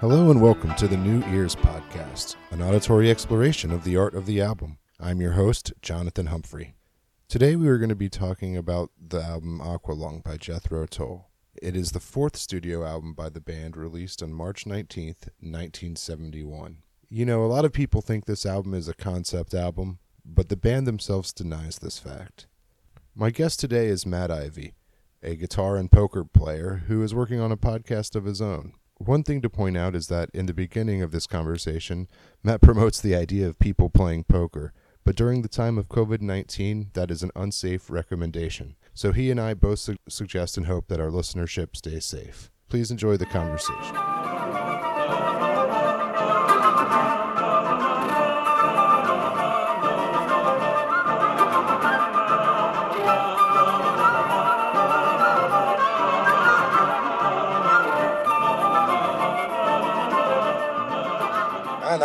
Hello and welcome to the New Ears Podcast, an auditory exploration of the art of the album. I'm your host, Jonathan Humphrey. Today we are going to be talking about the album Aqualung by Jethro Tull. It is the fourth studio album by the band released on March 19th, 1971. You know, a lot of people think this album is a concept album, but the band themselves denies this fact. My guest today is Matt Ivy, a guitar and poker player who is working on a podcast of his own. One thing to point out is that in the beginning of this conversation, Matt promotes the idea of people playing poker, but during the time of COVID 19, that is an unsafe recommendation. So he and I both su- suggest and hope that our listenership stays safe. Please enjoy the conversation.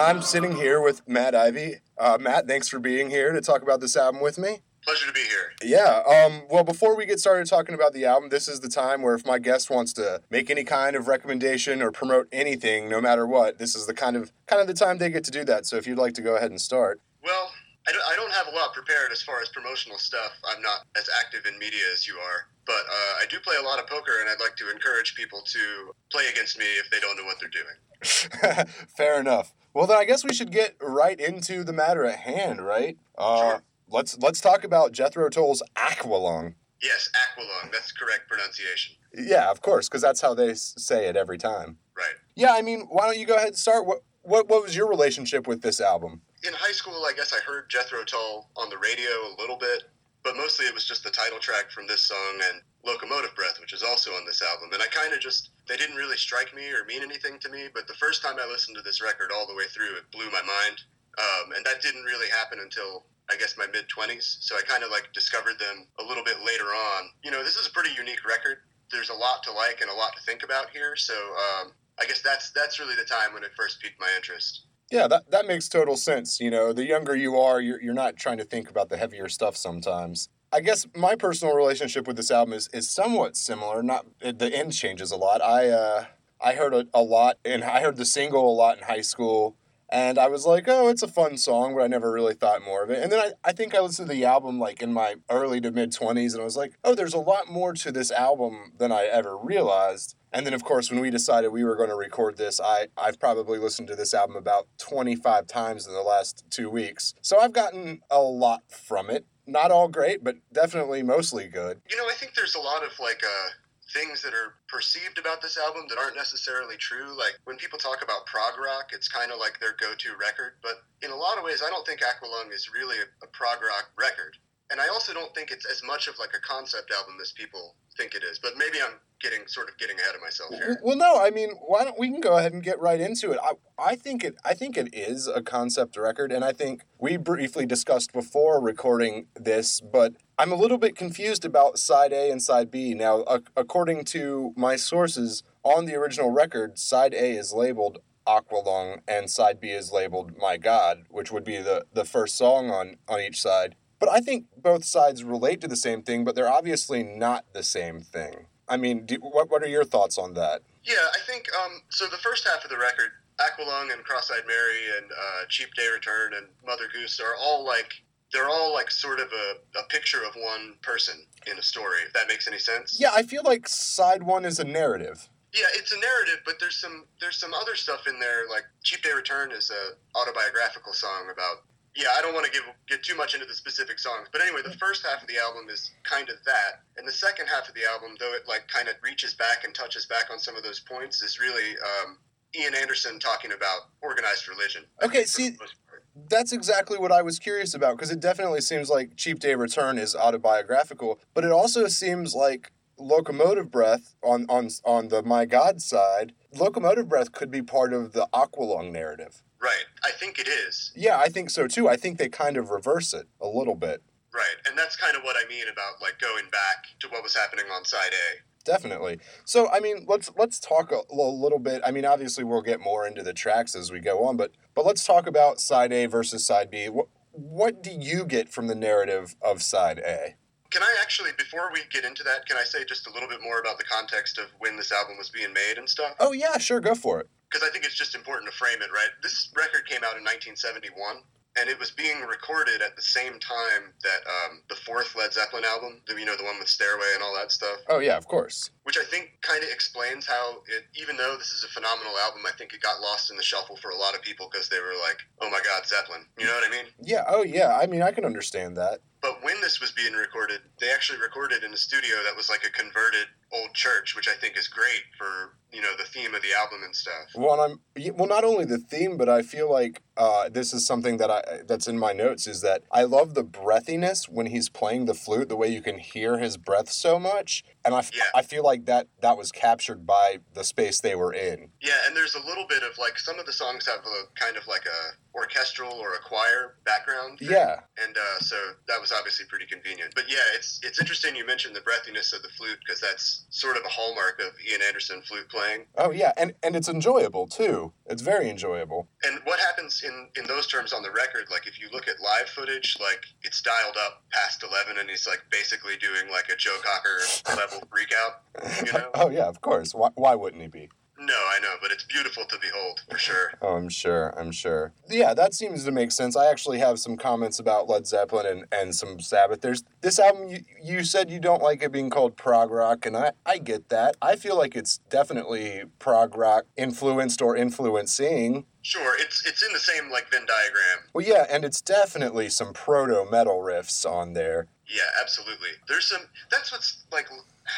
I'm sitting here with Matt Ivy. Uh, Matt, thanks for being here to talk about this album with me. Pleasure to be here. Yeah. Um, well, before we get started talking about the album, this is the time where if my guest wants to make any kind of recommendation or promote anything, no matter what, this is the kind of kind of the time they get to do that. So if you'd like to go ahead and start. Well, I don't, I don't have a lot prepared as far as promotional stuff. I'm not as active in media as you are, but uh, I do play a lot of poker, and I'd like to encourage people to play against me if they don't know what they're doing. Fair enough. Well, then I guess we should get right into the matter at hand, right? Uh, Sure. Let's let's talk about Jethro Tull's Aqualung. Yes, Aqualung. That's correct pronunciation. Yeah, of course, because that's how they say it every time. Right. Yeah, I mean, why don't you go ahead and start? What what what was your relationship with this album? In high school, I guess I heard Jethro Tull on the radio a little bit, but mostly it was just the title track from this song and Locomotive Breath, which is also on this album. And I kind of just, they didn't really strike me or mean anything to me, but the first time I listened to this record all the way through, it blew my mind. Um, and that didn't really happen until I guess my mid 20s. So I kind of like discovered them a little bit later on. You know, this is a pretty unique record. There's a lot to like and a lot to think about here. So um, I guess that's that's really the time when it first piqued my interest. Yeah, that, that makes total sense. You know, the younger you are, you're, you're not trying to think about the heavier stuff sometimes. I guess my personal relationship with this album is, is somewhat similar. Not the end changes a lot. I uh, I heard a, a lot, and I heard the single a lot in high school, and I was like, oh, it's a fun song, but I never really thought more of it. And then I, I think I listened to the album like in my early to mid 20s, and I was like, oh, there's a lot more to this album than I ever realized. And then, of course, when we decided we were going to record this, I, I've probably listened to this album about 25 times in the last two weeks. So I've gotten a lot from it. Not all great, but definitely mostly good. You know, I think there's a lot of like uh, things that are perceived about this album that aren't necessarily true. Like when people talk about prog rock, it's kind of like their go-to record. But in a lot of ways, I don't think Aqualung is really a, a prog rock record. And I also don't think it's as much of like a concept album as people think it is. But maybe I'm getting sort of getting ahead of myself here. Well, no, I mean, why don't we can go ahead and get right into it? I, I think it I think it is a concept record, and I think we briefly discussed before recording this, but I'm a little bit confused about side A and side B. Now, according to my sources, on the original record, side A is labeled Aqualung and side B is labeled My God, which would be the, the first song on, on each side. But I think both sides relate to the same thing, but they're obviously not the same thing. I mean, do, what, what are your thoughts on that? Yeah, I think um, so. The first half of the record, Aqualung and Cross-eyed Mary and uh, Cheap Day Return and Mother Goose are all like they're all like sort of a, a picture of one person in a story. If that makes any sense. Yeah, I feel like side one is a narrative. Yeah, it's a narrative, but there's some there's some other stuff in there. Like Cheap Day Return is a autobiographical song about. Yeah, I don't want to give get too much into the specific songs, but anyway, the first half of the album is kind of that, and the second half of the album, though it like kind of reaches back and touches back on some of those points, is really um, Ian Anderson talking about organized religion. Okay, see- the most part. That's exactly what I was curious about because it definitely seems like Cheap Day Return is autobiographical, but it also seems like Locomotive Breath on on on the My God side, Locomotive Breath could be part of the Aqualung narrative. Right, I think it is. Yeah, I think so too. I think they kind of reverse it a little bit. Right, and that's kind of what I mean about like going back to what was happening on side A. Definitely. So, I mean, let's let's talk a, a little bit. I mean, obviously, we'll get more into the tracks as we go on, but but let's talk about side A versus side B. What what do you get from the narrative of side A? Can I actually, before we get into that, can I say just a little bit more about the context of when this album was being made and stuff? Oh yeah, sure, go for it. Because I think it's just important to frame it right. This record came out in 1971, and it was being recorded at the same time that um, the fourth Led Zeppelin album, the, you know, the one with Stairway and all that stuff, Oh yeah, of course. which I think kind of explains how it, even though this is a phenomenal album, I think it got lost in the shuffle for a lot of people because they were like, oh my God, Zeppelin. You know what I mean? Yeah. Oh yeah. I mean, I can understand that. But when this was being recorded, they actually recorded in a studio that was like a converted old church, which I think is great for you know the theme of the album and stuff. Well, I'm well. Not only the theme, but I feel like uh, this is something that I that's in my notes is that I love the breathiness when he's playing the flute. The way you can hear his breath so much, and I, f- Yeah. I feel like that that was captured by the space they were in. Yeah, and there's a little bit of like some of the songs have a kind of like a orchestral or a choir background. thing. Yeah. and uh, so that was obviously pretty convenient. But yeah, it's it's interesting you mentioned the breathiness of the flute because that's sort of a hallmark of Ian Anderson flute playing. Oh yeah, and and it's enjoyable too. It's very enjoyable. And what happens in in those terms on the record? Like if you look at live footage, like it's dialed up past eleven, and he's like basically doing like a Joe Cocker level freak out. You know? oh yeah, of course. Why, why wouldn't he be? No, I know, but it's beautiful to behold for sure. Oh, I'm sure. I'm sure. Yeah, that seems to make sense. I actually have some comments about Led Zeppelin and, and some Sabbath. There's this album. You, you said you don't like it being called prog rock, and I, I get that. I feel like it's definitely prog rock influenced or influencing. Sure, it's it's in the same like Venn diagram. Well, yeah, and it's definitely some proto metal riffs on there. Yeah, absolutely. There's some. That's what's like.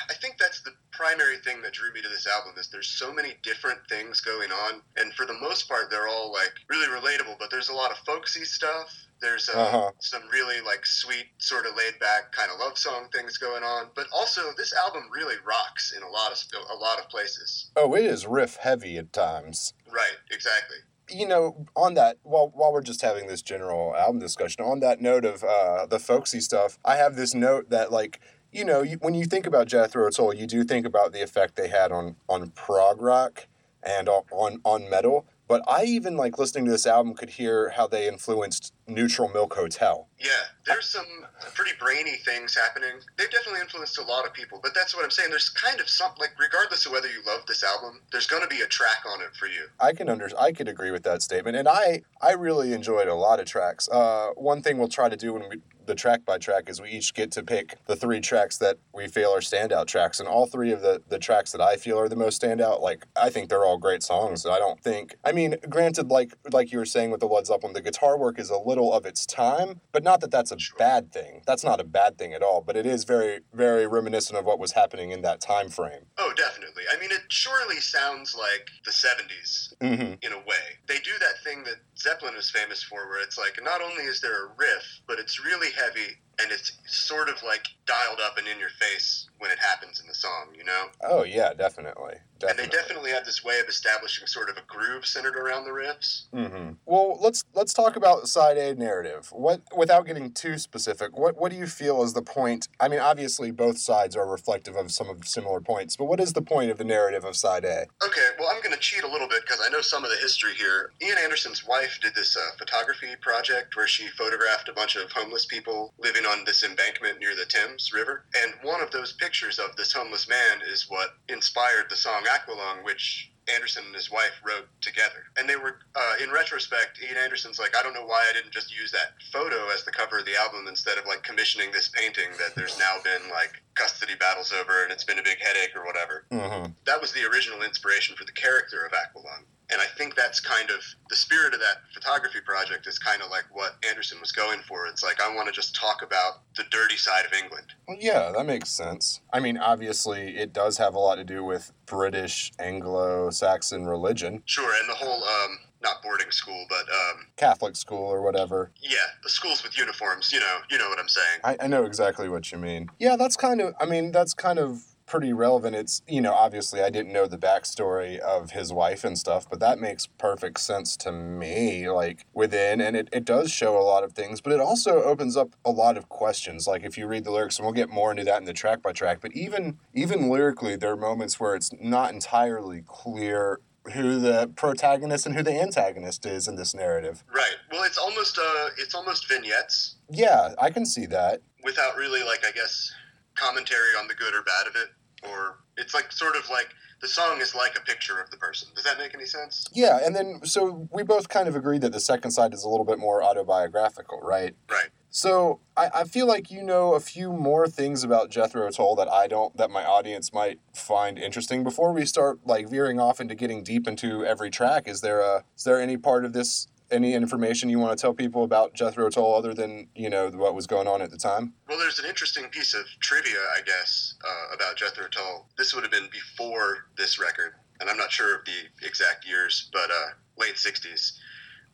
I think that's the primary thing that drew me to this album is there's so many different things going on, and for the most part, they're all like really relatable. But there's a lot of folksy stuff. There's uh, Uh-huh. some really like sweet, sort of laid back kind of love song things going on. But also, this album really rocks in a lot of sp- a lot of places. Oh, it is riff heavy at times. Right. Exactly. you know, on that, while while we're just having this general album discussion, on that note of uh, the folksy stuff, I have this note that like. You know, you, when you think about Jethro Tull, you do think about the effect they had on on prog rock and on on, on metal. But I even like listening to this album could hear how they influenced Neutral Milk Hotel. Yeah, there's some pretty brainy things happening. They've definitely influenced a lot of people, but that's what I'm saying. There's kind of some like, regardless of whether you love this album, there's going to be a track on it for you. I can under I could agree with that statement, and I I really enjoyed a lot of tracks. Uh, one thing we'll try to do when we the track by track is we each get to pick the three tracks that we feel are standout tracks, and all three of the the tracks that I feel are the most standout. Like I think they're all great songs. I don't think. I mean, granted, like like you were saying with the Led Zeppelin, the guitar work is a little of its time, but not that that's a bad thing. That's not a bad thing at all. But it is very very reminiscent of what was happening in that time frame. Oh, definitely. I mean, it surely sounds like the 70s Mm-hmm. in a way. They do that thing that Zeppelin was famous for, where it's like not only is there a riff, but it's really heavy and it's sort of like dialed up and in your face when it happens in the song, you know? Oh yeah, definitely. And they definitely have this way of establishing sort of a groove centered around the riffs. hmm Well, let's let's talk about side A narrative. What, without getting too specific, what what do you feel is the point? I mean, obviously both sides are reflective of some of similar points, but what is the point of the narrative of side A? Okay, well, I'm going to cheat a little bit because I know some of the history here. Ian Anderson's wife did this uh, photography project where she photographed a bunch of homeless people living on this embankment near the Thames River. And one of those pictures of this homeless man is what inspired the song Aqualung, which Anderson and his wife wrote together. And they were, uh, in retrospect, Ian Anderson's like, I don't know why I didn't just use that photo as the cover of the album instead of like commissioning this painting that there's now been like custody battles over and it's been a big headache or whatever Mm-hmm. that was the original inspiration for the character of Aqualung. And I think that's kind of the spirit of that photography project is kind of like what Anderson was going for. It's like, I want to just talk about the dirty side of England. Well, yeah, that makes sense. I mean, obviously, it does have a lot to do with British Anglo-Saxon religion, Sure, and the whole, um, not boarding school, but um, Catholic school or whatever. yeah, the schools with uniforms, you know, you know what I'm saying. I, I know exactly what you mean. Yeah, that's kind of, I mean, that's kind of pretty relevant. It's, you know, obviously I didn't know the backstory of his wife and stuff, but that makes perfect sense to me, like within, and it, it does show a lot of things, but it also opens up a lot of questions. Like if you read the lyrics, and we'll get more into that in the track by track, but even, even lyrically, there are moments where it's not entirely clear who the protagonist and who the antagonist is in this narrative. Right. Well, it's almost, uh, it's almost vignettes Yeah, I can see that. without really, like, I guess, commentary on the good or bad of it. Or it's like sort of like the song is like a picture of the person. Does that make any sense? Yeah, and then so we both kind of agreed that the second side is a little bit more autobiographical, right? Right. So I, I feel like you know a few more things about Jethro Tull that I don't that my audience might find interesting. Before we start like veering off into getting deep into every track, is there a is there any part of this any information you want to tell people about Jethro Tull other than you know what was going on at the time? Well, there's an interesting piece of trivia, I guess, uh, about Jethro Tull. This would have been before this record, and I'm not sure of the exact years, but uh, late '60s.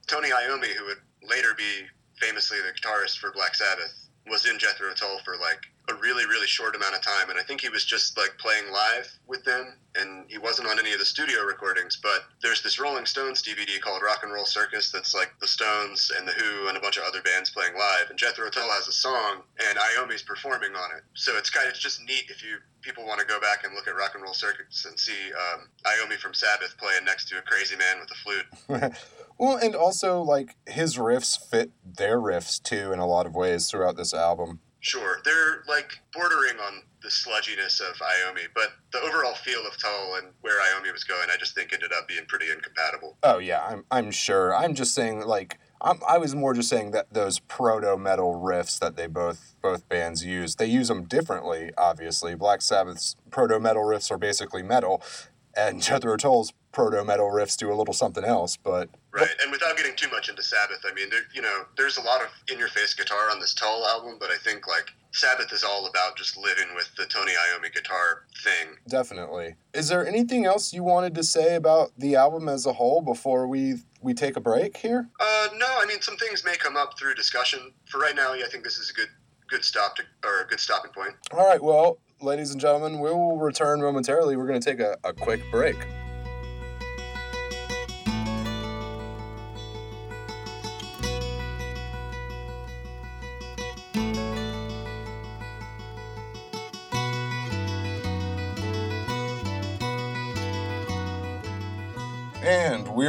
Tony Iommi, who would later be famously the guitarist for Black Sabbath, was in Jethro Tull for like a really, really short amount of time. And I think he was just like playing live with them and he wasn't on any of the studio recordings. But there's this Rolling Stones DVD called Rock and Roll Circus that's like the Stones and the Who and a bunch of other bands playing live. And Jethro Tull has a song and Iommi's performing on it. So it's kind of, it's just neat if you people want to go back and look at Rock and Roll Circus and see um, Iommi from Sabbath playing next to a crazy man with a flute. well, and also like his riffs fit their riffs too in a lot of ways throughout this album. Sure, they're like bordering on the sludginess of Iommi, but the overall feel of Tull and where Iommi was going, I just think ended up being pretty incompatible. Oh yeah, I'm I'm sure. I'm just saying like I'm, I was more just saying that those proto metal riffs that they both both bands use, they use them differently. Obviously, Black Sabbath's proto metal riffs are basically metal, and Jethro Tull's proto metal riffs do a little something else. But right, and without getting too much into Sabbath, I mean, there, you know, there's a lot of in your face guitar on this Tull album, but I think like Sabbath is all about just living with the Tony Iommi guitar thing. Definitely. Is there anything else you wanted to say about the album as a whole before we we take a break here? Uh, no, I mean some things may come up through discussion. For right now, yeah, I think this is a good good stop to or a good stopping point. All right, well, ladies and gentlemen, we will return momentarily. We're going to take a, a quick break.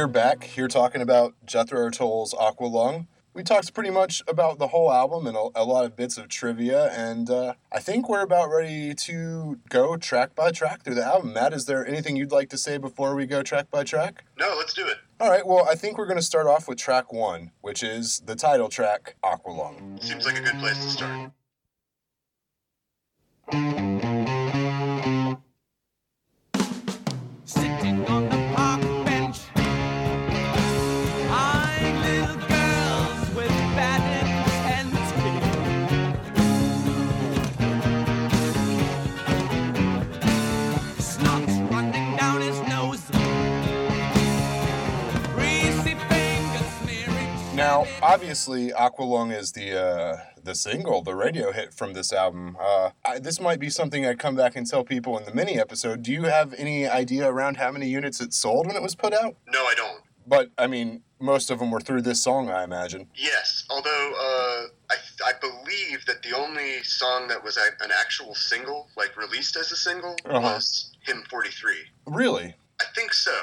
We're back here talking about Jethro Tull's Aqualung. We talked pretty much about the whole album and a, a lot of bits of trivia, and uh, I think we're about ready to go track by track through the album. Matt, is there anything you'd like to say before we go track by track? No, let's do it. All right, well, I think we're going to start off with track one, which is the title track, Aqualung. Seems like a good place to start. Obviously, Aqualung is the uh, the single, the radio hit from this album. Uh, I, this might be something I come back and tell people in the mini episode. Do you have any idea around how many units it sold when it was put out? No, I don't. But I mean, most of them were through this song, I imagine. Yes, although uh, I, I believe that the only song that was a, an actual single, like released as a single, Uh-huh. was Hymn 43. Really? I think so.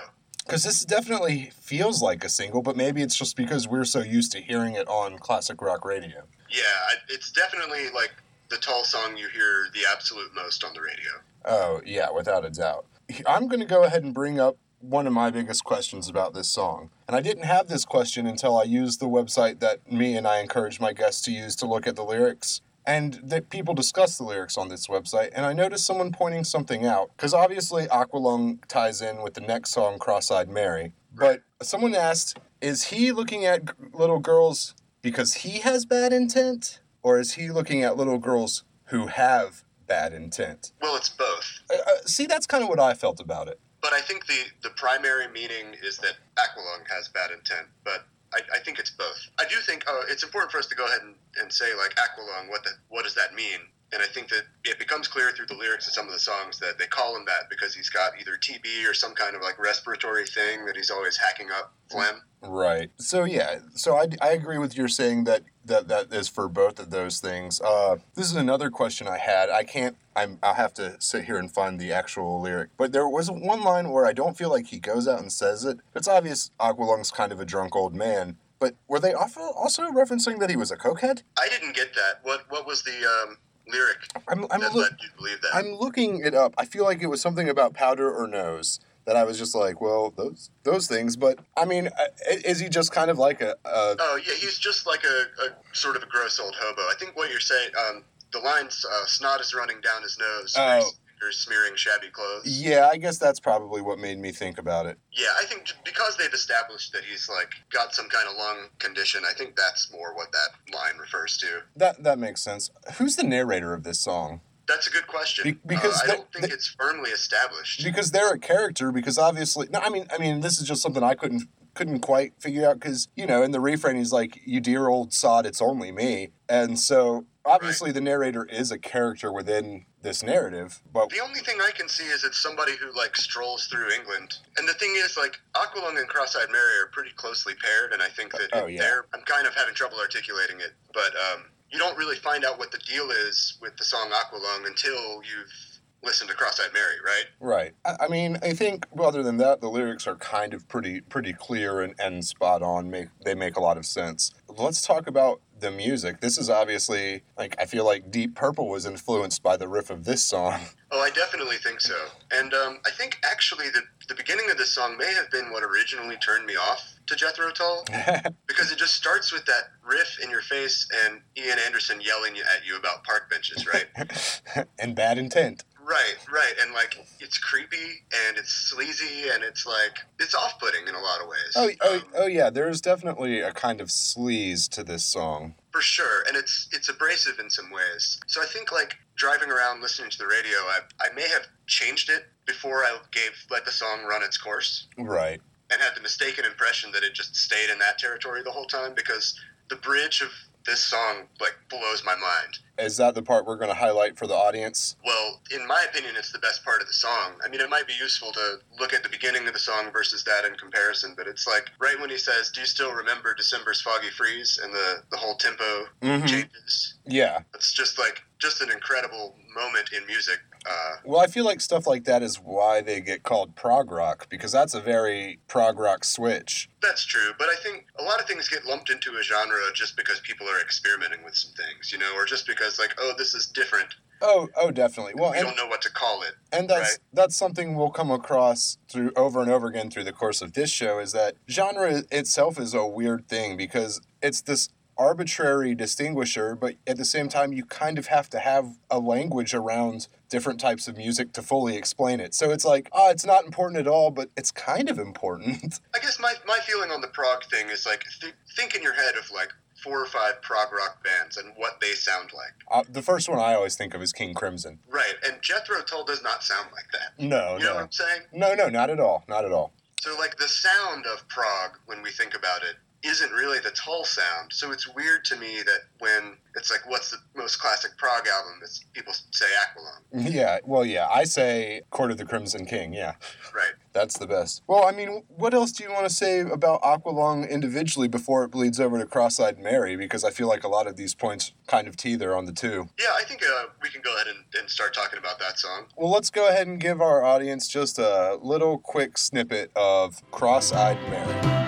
Because this definitely feels like a single, but maybe it's just because we're so used to hearing it on classic rock radio. Yeah, it's definitely like the Tull song you hear the absolute most on the radio. Oh, yeah, without a doubt. I'm going to go ahead and bring up one of my biggest questions about this song. And I didn't have this question until I used the website that me and I encourage my guests to use to look at the lyrics. And that people discuss the lyrics on this website, and I noticed someone pointing something out. Because obviously, Aqualung ties in with the next song, Cross Eyed Mary. But someone asked, is he looking at g- little girls because he has bad intent? Or is he looking at little girls who have bad intent? Well, it's both. Uh, uh, see, that's kind of what I felt about it. But I think the, the primary meaning is that Aqualung has bad intent, but I, I think it's both. I do think uh, it's important for us to go ahead and, and say, like, Aqualung, what, the, what does that mean? And I think that it becomes clear through the lyrics of some of the songs that they call him that because he's got either TB or some kind of like respiratory thing that he's always hacking up phlegm. Right. So yeah. So I, I agree with your saying that that that is for both of those things. Uh, this is another question I had. I can't. I'm. I'll have to sit here and find the actual lyric. But there was one line where I don't feel like he goes out and says it. It's obvious Aqualung's kind of a drunk old man. But were they also also referencing that he was a cokehead? I didn't get that. What what was the um, lyric I'm I'm, that look, led you to believe that? I'm looking it up. I feel like it was something about powder or nose that I was just like, well, those those things. But I mean, uh, is he just kind of like a, a Oh yeah, he's just like a, a sort of a gross old hobo. I think what you're saying, um, the lines uh, "snot is running down his nose," Oh. "Fingers smearing shabby clothes." yeah? I guess that's probably what made me think about it. Yeah, I think because they've established that he's like got some kind of lung condition, I think that's more what that line refers to. That that makes sense. Who's the narrator of this song? That's a good question. Be- because uh, I they- don't think they- it's firmly established. because they're a character because obviously no i mean i mean this is just something i couldn't couldn't quite figure out because you know in the refrain he's like you dear old sod it's only me and so obviously the narrator is a character within this narrative but The only thing I can see is it's somebody who like strolls through England. And the thing is, like Aqualung and Cross-eyed Mary are pretty closely paired, and I think that Oh, yeah. they're. I'm kind of having trouble articulating it, but um, you don't really find out what the deal is with the song Aqualung until you've listened to Cross-eyed Mary, right? right I, I mean i think other than that the lyrics are kind of pretty pretty clear and, and spot on make they make a lot of sense let's talk about the music this is obviously like i feel like deep purple was influenced by the riff of this song Oh, I definitely think so. And um, I think actually the the beginning of this song may have been what originally turned me off to Jethro Tull because it just starts with that riff in your face and Ian Anderson yelling at you about park benches, right? and bad intent Right, right, and like it's creepy and it's sleazy and it's like it's off-putting in a lot of ways. Oh, oh, Um, oh yeah. There's definitely a kind of sleaze to this song. for sure, and it's it's abrasive in some ways. So I think like driving around listening to the radio, I I may have changed it before I gave let the song run its course Right. and had the mistaken impression that it just stayed in that territory the whole time because the bridge of this song like blows my mind. Is that the part we're going to highlight for the audience? Well, in my opinion, it's the best part of the song. I mean, it might be useful to look at the beginning of the song versus that in comparison, but it's like right when he says, "Do you still remember December's foggy freeze?" and the the whole tempo Mhm. changes. Yeah. It's just like just an incredible moment in music. Uh, Well, I feel like stuff like that is why they get called prog rock because that's a very prog rock switch. that's true, but I think a lot of things get lumped into a genre just because people are experimenting with some things, you know, or just because like, oh, this is different. Oh, oh, definitely. Well, we and, don't know what to call it. and that's right. that's something we'll come across through over and over again through the course of this show is that genre itself is a weird thing because it's this arbitrary distinguisher but at the same time you kind of have to have a language around different types of music to fully explain it so it's like oh it's not important at all but it's kind of important I guess my, my feeling on the prog thing is like th- think in your head of like four or five prog rock bands and what they sound like. uh, the first one i always think of is king crimson Right, and Jethro Tull does not sound like that. no You know what no I'm saying? no no not at all not at all So like the sound of prog when we think about it isn't really the Tull sound. So it's weird to me that when it's like what's the most classic prog album? It's people say Aqualung. yeah well yeah i say court of the crimson king yeah Right. That's the best. Well, I mean, what else do you want to say about Aqualung individually before it bleeds over to Cross-eyed Mary? Because I feel like a lot of these points kind of tether on the two. Yeah, I think uh, we can go ahead and, and start talking about that song. Well, let's go ahead and give our audience just a little quick snippet of Cross-eyed Mary.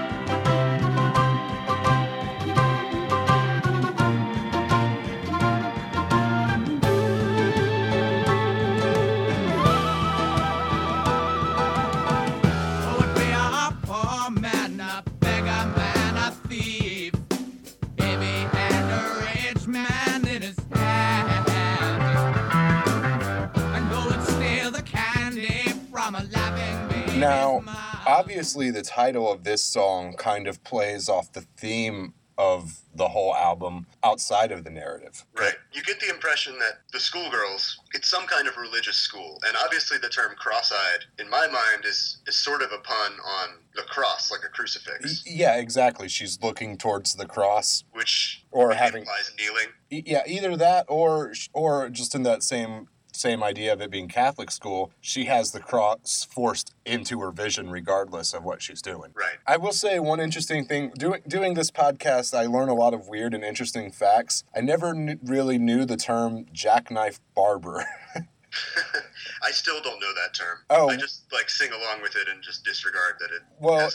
Now, obviously, the title of this song kind of plays off the theme of the whole album outside of the narrative. Right. You get the impression that the schoolgirls, it's some kind of religious school. And obviously the term cross-eyed, in my mind, is, is sort of a pun on the cross, like a crucifix, Yeah, exactly. She's looking towards the cross. which Or having- implies kneeling. Yeah, either that or or just in that same same idea of it being Catholic school, she has the cross forced into her vision regardless of what she's doing. Right. I will say one interesting thing doing doing this podcast, I learn a lot of weird and interesting facts. I never kn- really knew the term jackknife barber. I still don't know that term. Oh. I just like sing along with it and just disregard that it Well,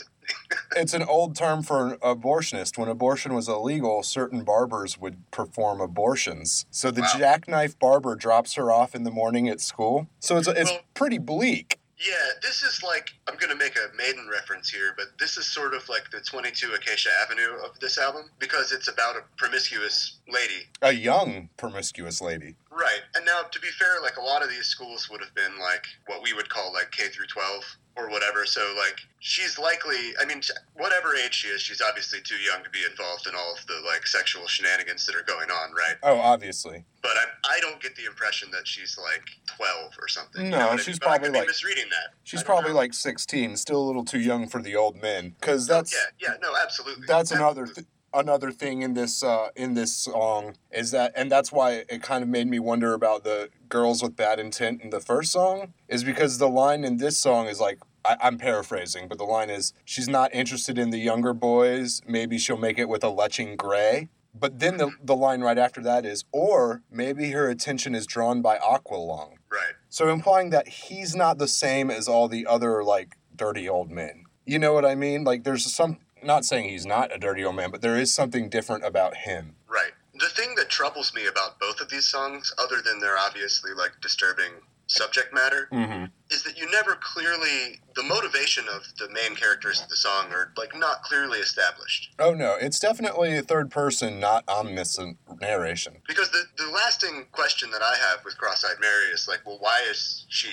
it's an old term for an abortionist. When abortion was illegal, certain barbers would perform abortions. So the Wow. jackknife barber drops her off in the morning at school. So it's it's Well- pretty bleak. Yeah, this is like I'm gonna make a maiden reference here, but this is sort of like the 22 Acacia Avenue of this album because it's about a promiscuous lady. A young promiscuous lady. Right. And now to be fair, like a lot of these schools would have been like what we would call like K through 12 or whatever. So like she's likely, I mean, whatever age she is, she's obviously too young to be involved in all of the like sexual shenanigans that are going on, right? Oh, obviously. But I, I don't get the impression that she's like 12 or something. you No, know what I she's mean? I probably be like- misreading that. She's probably know. like 16, still a little too young for the old men. Because oh, that's yeah, yeah, no, absolutely. that's another Absolutely. th- another thing in this uh, in this song is that and that's why it kind of made me wonder about the girls with bad intent in the first song is because the line in this song is like I, I'm paraphrasing, but the line is she's not interested in the younger boys. Maybe she'll make it with a leching gray. But then the, the line right after that is, or maybe her attention is drawn by Aqualung. Right. So implying that he's not the same as all the other like dirty old men. You know what I mean? Like there's some not saying he's not a dirty old man, but there is something different about him. Right. The thing that troubles me about both of these songs, other than their obviously like disturbing subject matter, Mm-hmm. Is that you never clearly the motivation of the main characters of the song are like not clearly established. Oh no, it's definitely a third person, not omniscient narration. Because the, the lasting question that I have with Cross Eyed Mary is like, well, why is she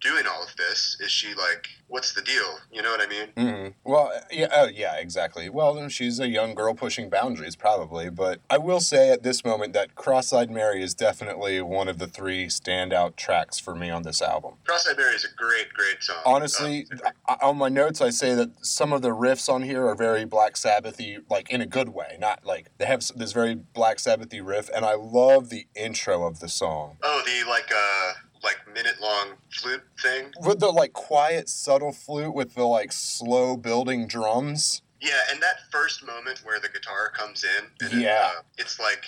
doing all of this? Is she like, what's the deal? You know what I mean? Mm-hmm. Well, yeah, oh, yeah, exactly. Well, then she's a young girl pushing boundaries, probably. But I will say at this moment that Cross-eyed Mary is definitely one of the three standout tracks for me on this album. Cross Eyed Mary is a great, great song. Honestly, I- on my notes, I say that some of the riffs on here are very Black Sabbathy, like in a good way. Not like they have this very Black Sabbathy riff, and I love the intro of the song oh, the like uh like minute long flute thing. with the like quiet, subtle flute with the like slow building drums. Yeah, and that first moment where the guitar comes in, and Yeah. it, uh, it's like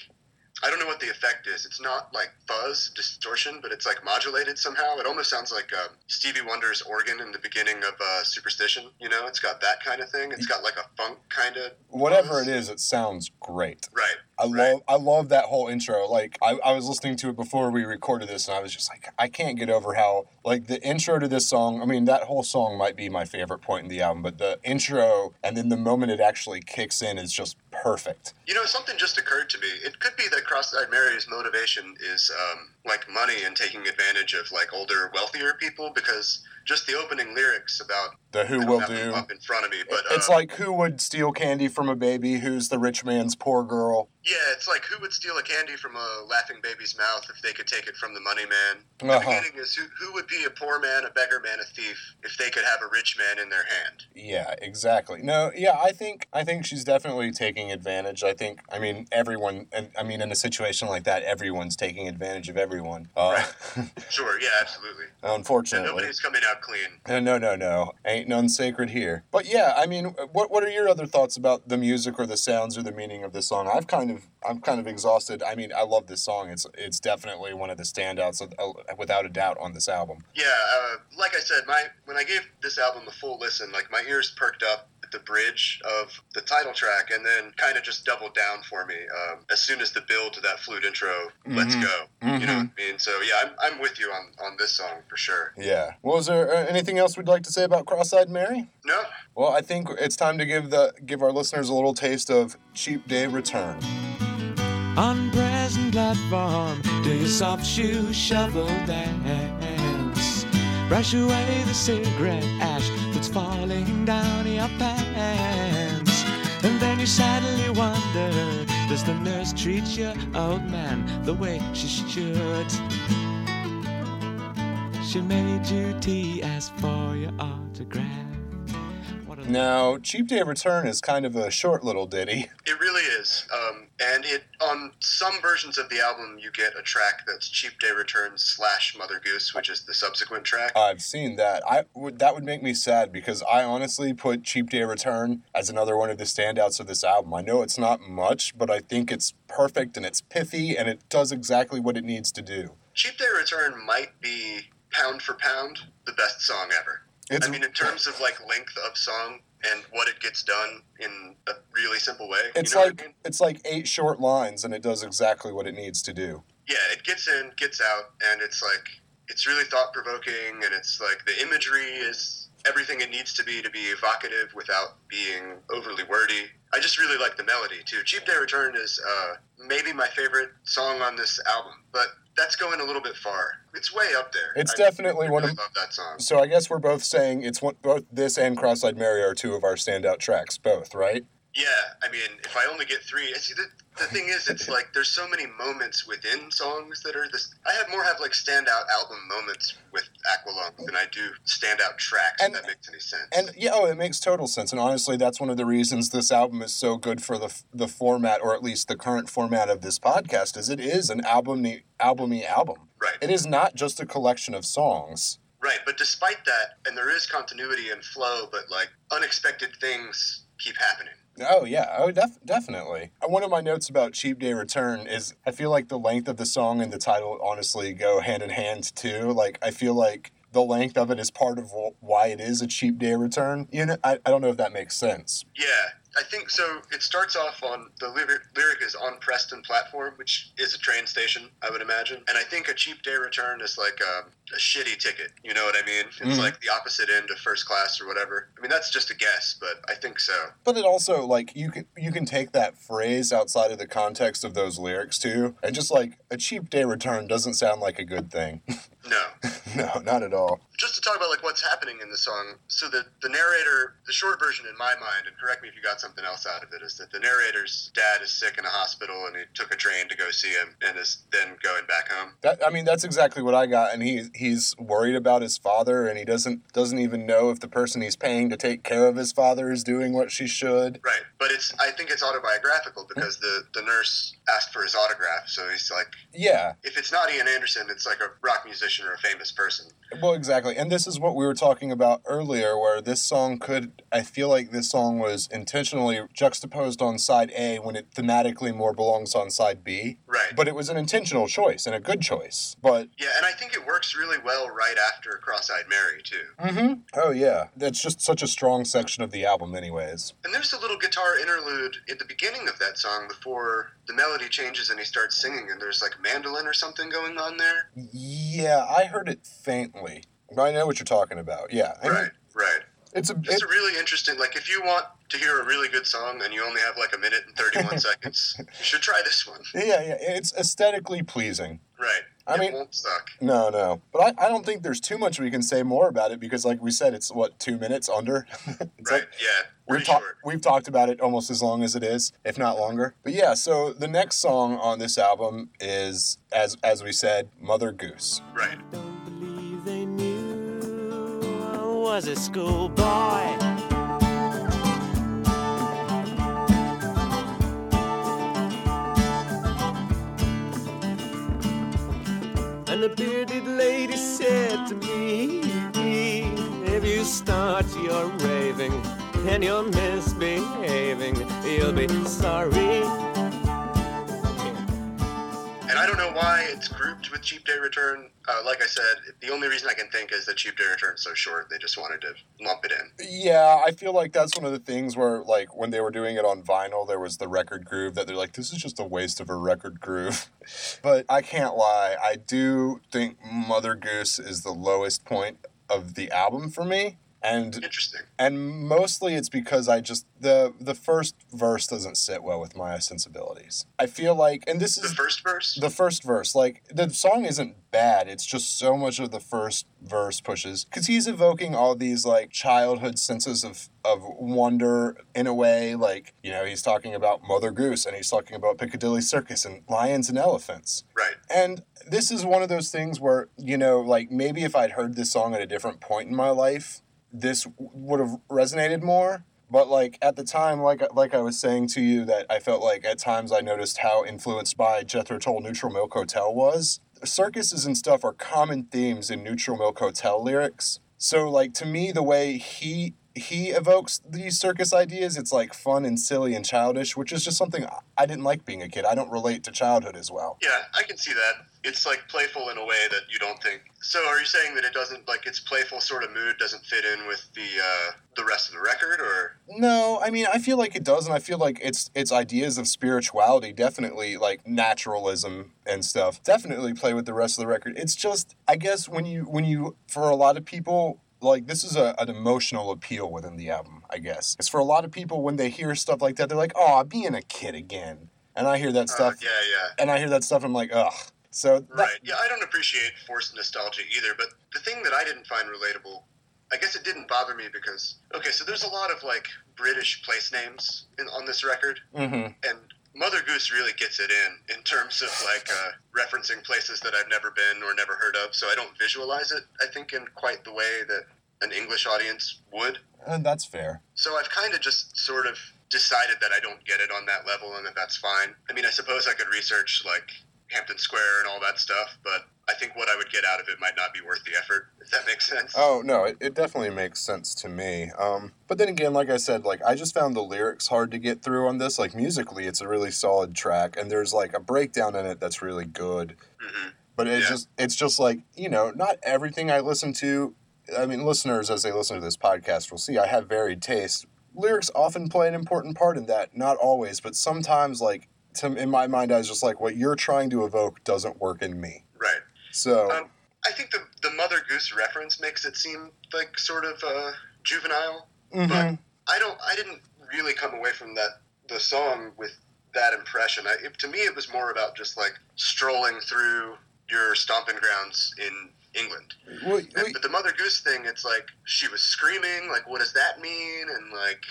I don't know what the effect is. It's not like fuzz distortion, but it's like modulated somehow. It almost sounds like um, Stevie Wonder's organ in the beginning of uh, Superstition. You know, it's got that kind of thing. It's got like a funk kind of Whatever it is, it sounds great. Right. I Right. love I love that whole intro. Like I, I was listening to it before we recorded this and I was just like I can't get over how like the intro to this song, I mean that whole song might be my favorite point in the album, but the intro and then the moment it actually kicks in is just perfect. You know, something just occurred to me. It could be that Cross-eyed Mary's motivation is um, like money and taking advantage of like older, wealthier people because just the opening lyrics about The who will do. up in front of me, but It's um, like who would steal candy from a baby? Who's the rich man's poor girl? Yeah, it's like who would steal a candy from a laughing baby's mouth if they could take it from the money man? The Uh-huh. beginning is who, who would be a poor man, a beggar man, a thief if they could have a rich man in their hand? Yeah, exactly. No, yeah, I think I think she's definitely taking advantage. I think I mean everyone and I mean in a situation like that everyone's taking advantage of everyone. Uh, Sure, yeah, absolutely. And unfortunately. nobody's coming out clean. Uh, no, no, no. Ain't none sacred here. But yeah, I mean, what what are your other thoughts about the music or the sounds or the meaning of this song? I've kind of I'm kind of exhausted. I mean, I love this song. It's it's definitely one of the standouts of, uh, without a doubt on this album. Yeah, uh, like I said, my when I gave this album a full listen, like my ears perked up the bridge of the title track, and then kind of just doubled down for me um, as soon as the build to that flute intro "Let's Mhm. Go." You know what I mean? So yeah, I'm, I'm with you on on this song for sure. Yeah. Well, is there uh, anything else we'd like to say about Cross-eyed Mary? No, Well, I think it's time to give the give our listeners a little taste of Cheap Day Return. On Preston platform, do your soft shoe shuffle dance. Brush away the cigarette ash that's falling down your pants. You sadly wonder, does the nurse treat your old man the way she should? She made you tea, asked for your autograph. Now, Cheap Day Return is kind of a short little ditty. it really is. Um, and it on some versions of the album, you get a track that's "Cheap Day Return" slash "Mother Goose," which is the subsequent track. I've seen that. I would that would make me sad because I honestly put Cheap Day Return as another one of the standouts of this album. I know it's not much, but I think it's perfect and it's pithy and it does exactly what it needs to do. "Cheap Day Return" might be pound for pound the best song ever. It's I mean, in terms of like length of song and what it gets done in a really simple way. it's you know like I mean? it's like eight short lines, and it does exactly what it needs to do. yeah, it gets in, gets out, and it's like it's really thought provoking, and it's like the imagery is everything it needs to be to be evocative without being overly wordy. I just really like the melody too. Cheap Day Return is uh, maybe my favorite song on this album, but that's going a little bit far. It's way up there. It's I definitely one of- love that song. So I guess we're both saying it's one, both this and Cross-eyed Mary are two of our standout tracks, both, right? Yeah, I mean, if I only get three, see the the thing is, it's like there's so many moments within songs that are this. I have more have like standout album moments with Aqualung than I do standout tracks. And- if that makes any sense. And yeah, oh, it makes total sense. And honestly, that's one of the reasons this album is so good for the the format, or at least the current format of this podcast, is it is an album albumy album. right, It is not just a collection of songs. right. But despite that, and there is continuity and flow, but like unexpected things keep happening. Oh yeah, oh def- definitely. Uh, One of my notes about Cheap Day Return is I feel like the length of the song and the title honestly go hand in hand too. Like I feel like the length of it is part of why it is a Cheap Day Return. You know, I, I don't know if that makes sense. Yeah, I think so. It starts off on the lyric, lyric is on Preston platform, which is a train station, I would imagine. And I think a cheap day return is like a, a shitty ticket. You know what I mean? It's Mhm. like the opposite end of first class or whatever. I mean, that's just a guess, but I think so. But it also like you can you can take that phrase outside of the context of those lyrics too, and just like a cheap day return doesn't sound like a good thing. No. no, not at all. Just to talk about like what's happening in the song. So the the narrator, the short version in my mind, and correct me if you got something else out of it, is that the narrator's dad is sick in a hospital and he took a train to go see him and is then going back home. That I mean, that's exactly what I got, and he he's worried about his father, and he doesn't doesn't even know if the person he's paying to take care of his father is doing what she should. Right, but it's I think it's autobiographical because the the nurse asked for his autograph, so he's like, Yeah, if it's not Ian Anderson, it's like a rock musician or a famous person. well, exactly, and this is what we were talking about earlier, where this song could. I feel like this song was intentionally juxtaposed on side A when it thematically more belongs on side B. Right. But it was an intentional choice and a good choice. But yeah, and I think it works really well right after Cross-eyed Mary too. mm-hmm. oh yeah, that's just such a strong section of the album, anyways. And there's a little guitar interlude at the beginning of that song before the melody changes and he starts singing, and there's like mandolin or something going on there. Yeah, I heard it faintly. I know what you're talking about. Yeah, I mean, Right, right. It's a Just it, a really interesting. Like, if you want to hear a really good song and you only have like a minute and 31 seconds, you should try this one. yeah, yeah. It's aesthetically pleasing. Right. I it mean- won't suck. No, no, but I, I don't think there's too much we can say more about it because, like we said, it's what two minutes under. Right. like- yeah. We've Pretty talked we've talked about it almost as long as it is, if not longer. But yeah, so the next song on this album is as as we said, Mother Goose. Right. Don't believe they knew I was a schoolboy. And the bearded lady said to me, If you start your raving and you're misbehaving, you'll be sorry. And I don't know why it's grouped with Cheap Day Return. Uh, like I said, the only reason I can think is that Cheap Day Return is so short. They just wanted to lump it in. Yeah, I feel like that's one of the things where, like, when they were doing it on vinyl, there was the record groove that they're like, this is just a waste of a record groove. but I can't lie, I do think Mother Goose is the lowest point of the album for me. And Interesting. and mostly it's because I just the the first verse doesn't sit well with my sensibilities. I feel like, and this is The first verse? the first verse like the song isn't bad it's just so much of the first verse pushes because he's evoking all these like childhood senses of of wonder in a way like you know he's talking about mother goose and he's talking about piccadilly circus and lions and elephants Right. and this is one of those things where you know like maybe if i'd heard this song at a different point in my life this would have resonated more but like at the time like like i was saying to you that i felt like at times i noticed how influenced by jethro tull neutral milk hotel was circuses and stuff are common themes in neutral milk hotel lyrics so like to me the way he he evokes these circus ideas. It's like fun and silly and childish, which is just something I- I didn't like being a kid. I don't relate to childhood as well. Yeah, I can see that. It's like playful in a way that you don't think. So, are you saying that it doesn't like its playful sort of mood doesn't fit in with the uh, the rest of the record, or No, I mean I feel like it does, and I feel like its its ideas of spirituality definitely like naturalism and stuff definitely play with the rest of the record. It's just I guess when you when you for a lot of people like this is a, an emotional appeal within the album. I guess it's for a lot of people when they hear stuff like that they're like, oh, I'm being a kid again, and I hear that uh, stuff yeah, yeah. and I hear that stuff I'm like, ugh. So that, Right. Yeah, I don't appreciate forced nostalgia either. But the thing that I didn't find relatable, I guess it didn't bother me because okay, so there's a lot of like British place names in, on this record, hmm and Mother Goose really gets it in in terms of like uh, referencing places that I've never been or never heard of. So I don't visualize it. I think in quite the way that an English audience would. and that's fair. So I've kind of just sort of decided that I don't get it on that level and that that's fine. I mean, I suppose I could research like Hampton Square and all that stuff, but I think what I would get out of it might not be worth the effort, if that makes sense. Oh no, it, it definitely makes sense to me. Um, but then again, like I said, like I just found the lyrics hard to get through on this. Like musically, it's a really solid track, and there's like a breakdown in it that's really good. hmm But it's Yeah. just it's just like you know, not everything I listen to. I mean, listeners as they listen to this podcast will see I have varied taste. Lyrics often play an important part in that, not always, but sometimes. Like to, in my mind, I was just like, what you're trying to evoke doesn't work in me. Right. So Um, I think the the Mother Goose reference makes it seem like sort of uh, juvenile. mhm. I don't. I didn't really come away from that the song with that impression. I, it, to me, it was more about just like strolling through your stomping grounds in England. Well, And- but the Mother Goose thing, it's like she was screaming. Like, what does that mean? And like,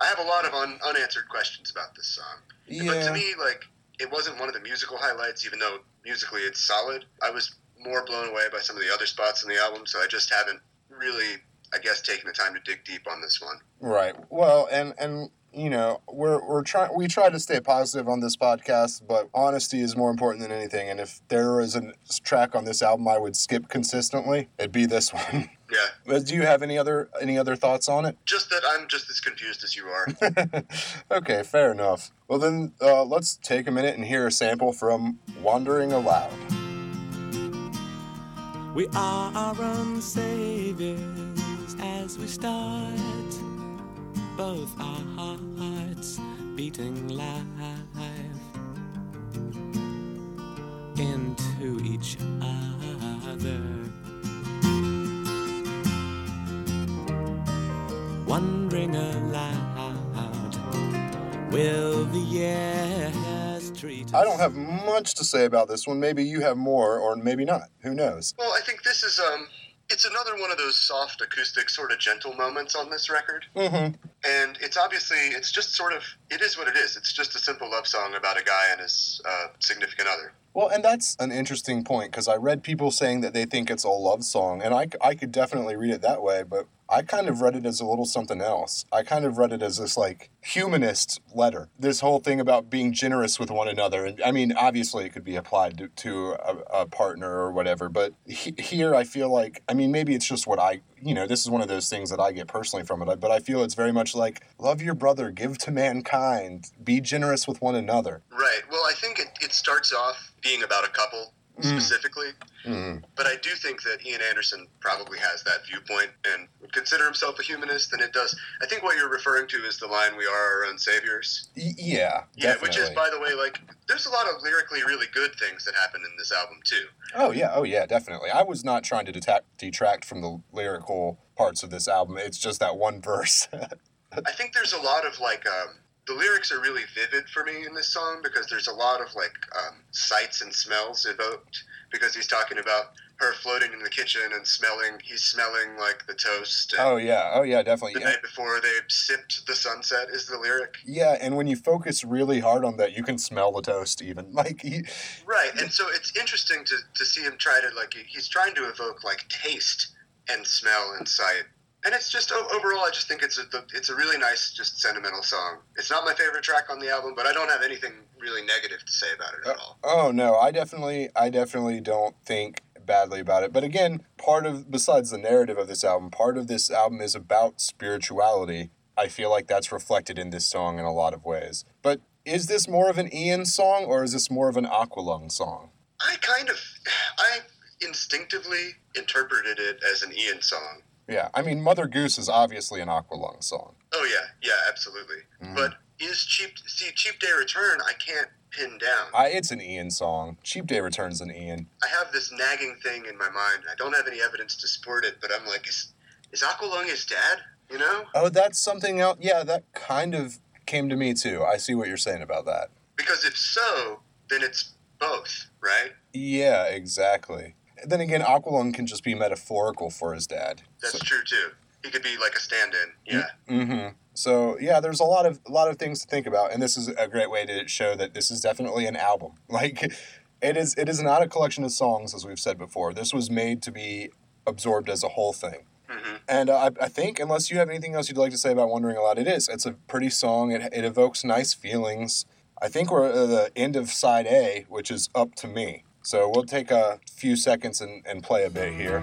I have a lot of un, unanswered questions about this song. But to me, like, it wasn't one of the musical highlights, even though musically it's solid. I was more blown away by some of the other spots in the album, so I just haven't really, I guess, taken the time to dig deep on this one. Right. Well, and and you know, we're we're trying we try to stay positive on this podcast, but honesty is more important than anything. And if there is a track on this album I would skip consistently, it'd be this one. Yeah, But do you have any other any other thoughts on it? just that I'm just as confused as you are. okay, fair enough. Well then, uh, let's take a minute and hear a sample from "Wandering Aloud." We are our own saviors as we start. Both our hearts beating live into each will the years treat us? I don't have much to say about this one. Maybe you have more, or maybe not. Who knows? well, I think this is um, it's another one of those soft acoustic, sort of gentle moments on this record. Mm-hmm. and it's obviously it's just sort of it is what it is it's just a simple love song about a guy and his uh, significant other Well, and that's an interesting point because I read people saying that they think it's a love song, and I, I could definitely read it that way, but I kind of read it as a little something else. I kind of read it as this like humanist letter. This whole thing about being generous with one another, and I mean, obviously it could be applied to, to a, a partner or whatever, but he, here I feel like, I mean, maybe it's just what I, you know, this is one of those things that I get personally from it, but I feel it's very much like love your brother, give to mankind, be generous with one another. right well i think it, it starts off being about a couple Mm. specifically Mm. but i do think that ian anderson probably has that viewpoint and would consider himself a humanist and it does i think what you're referring to is the line we are our own saviors Y- yeah, yeah which is by the way like there's a lot of lyrically really good things that happen in this album too Oh yeah, oh yeah, definitely. I was not trying to detract detract from the lyrical parts of this album. It's just that one verse. I think there's a lot of like um, the lyrics are really vivid for me in this song because there's a lot of like um, sights and smells evoked because he's talking about her floating in the kitchen and smelling he's smelling like the toast and oh yeah, oh yeah, the definitely. Yeah. night before they sipped the sunset is the lyric yeah, and when you focus really hard on that, you can smell the toast even. Like he, right and so it's interesting to, to see him try to like he's trying to evoke like taste and smell and sight and it's just overall i just think it's a it's a really nice just sentimental song it's not my favorite track on the album but i don't have anything really negative to say about it at uh, all Oh no, I definitely, I definitely don't think badly about it. But again, part of besides the narrative of this album, part of this album is about spirituality. I feel like that's reflected in this song in a lot of ways. But is this more of an Ian song or is this more of an Aqualung song? I kind of, I instinctively interpreted it as an Ian song. Yeah, I mean, Mother Goose is obviously an Aqualung song. Oh yeah, yeah, absolutely. Mhm. But is cheap? See, cheap day return. I can't pin down. I, it's an Ian song. Cheap Day Returns an Ian. I have this nagging thing in my mind. I don't have any evidence to support it, but I'm like, is is Aqualung his dad? You know? Oh, that's something else. Yeah, that kind of came to me too. I see what you're saying about that. Because if so, then it's both, right? Yeah, exactly. Then again, Aqualung can just be metaphorical for his dad. That's true too. He could be like a stand-in. Yeah. hmm So yeah, there's a lot of a lot of things to think about, and this is a great way to show that this is definitely an album. Like, it is it is not a collection of songs, as we've said before. This was made to be absorbed as a whole thing. hmm And uh, I, I think, unless you have anything else you'd like to say about Wondering Aloud, it is. It's a pretty song. It, it evokes nice feelings. I think we're at the end of side A, which is Up to Me. So we'll take a few seconds and, and play a bit here.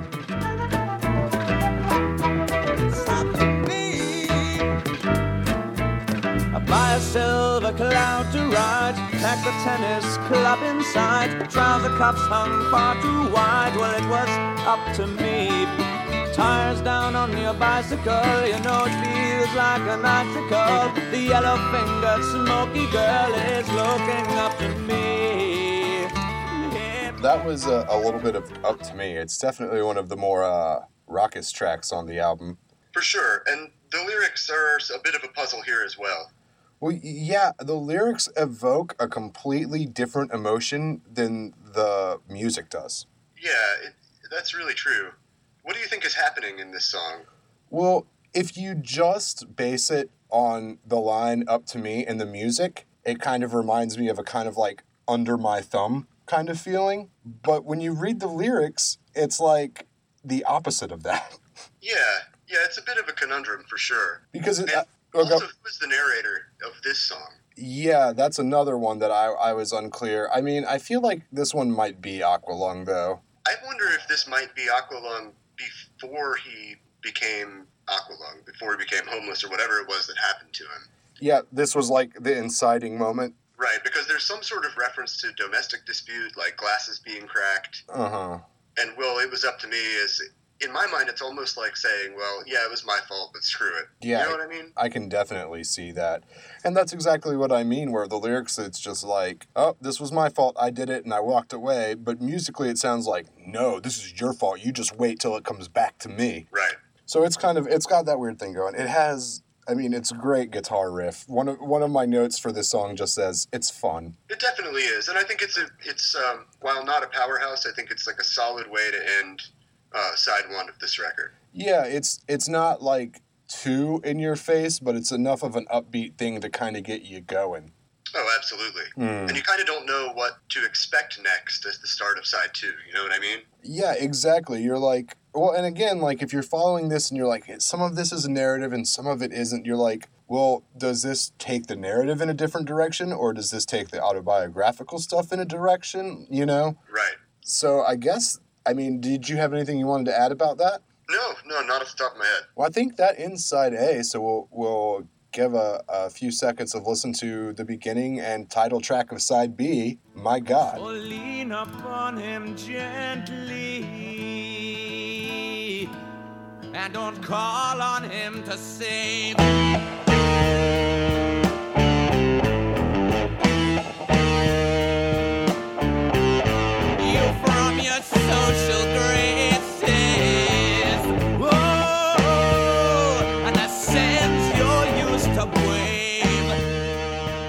Buy a silver cloud to ride, pack the tennis club inside. Trouser cuffs hung far too wide. Well, it was up to me. Tires down on your bicycle, you know it feels like an icicle. The yellow fingered smoky girl is looking up to me. That was a, a little bit of Up to Me. It's definitely one of the more uh, raucous tracks on the album. For sure. And the lyrics are a bit of a puzzle here as well. Well, yeah, the lyrics evoke a completely different emotion than the music does. Yeah, it, that's really true. What do you think is happening in this song? Well, if you just base it on the line up to me and the music, it kind of reminds me of a kind of like under my thumb kind of feeling. But when you read the lyrics, it's like the opposite of that. Yeah, yeah, it's a bit of a conundrum for sure. because it, uh, oh, also, who is the narrator of this song? yeah, that's another one that I, I was unclear. I mean, I feel like this one might be Aqualung, though. I wonder if this might be Aqualung before he became Aqualung, before he became homeless or whatever it was that happened to him. Yeah, this was like the inciting moment. Right, because there's some sort of reference to domestic dispute, like glasses being cracked, Uh huh. and well, it was up to me. Is in my mind, it's almost like saying, well, yeah, it was my fault, but screw it. Yeah. You know what I mean? I can definitely see that. And that's exactly what I mean, where the lyrics, it's just like, oh, this was my fault. I did it and I walked away. But musically, it sounds like, no, this is your fault. You just wait till it comes back to me. Right. So it's kind of, it's got that weird thing going. It has, I mean, it's a great guitar riff. One of, one of my notes for this song just says, it's fun. It definitely is, and I think it's a it's um, while not a powerhouse, I think it's like a solid way to end uh, side one of this record. Yeah, it's, it's not like too in your face, but it's enough of an upbeat thing to kind of get you going. Oh, absolutely. Mm. And you kind of don't know what to expect next as the start of side two. You know what I mean? Yeah, exactly. You're like, well, and again, like if you're following this and you're like, some of this is a narrative and some of it isn't, you're like, well, does this take the narrative in a different direction or does this take the autobiographical stuff in a direction? You know? Right. So I guess, I mean, did you have anything you wanted to add about that? No, no, not off the top of my head. Well, I think that inside A, so we'll, we'll give a, a few seconds of listen to the beginning and title track of side B, My God. Oh, lean upon him gently and don't call on him to save. You from your social graces, Whoa, and the sins you're used to wave.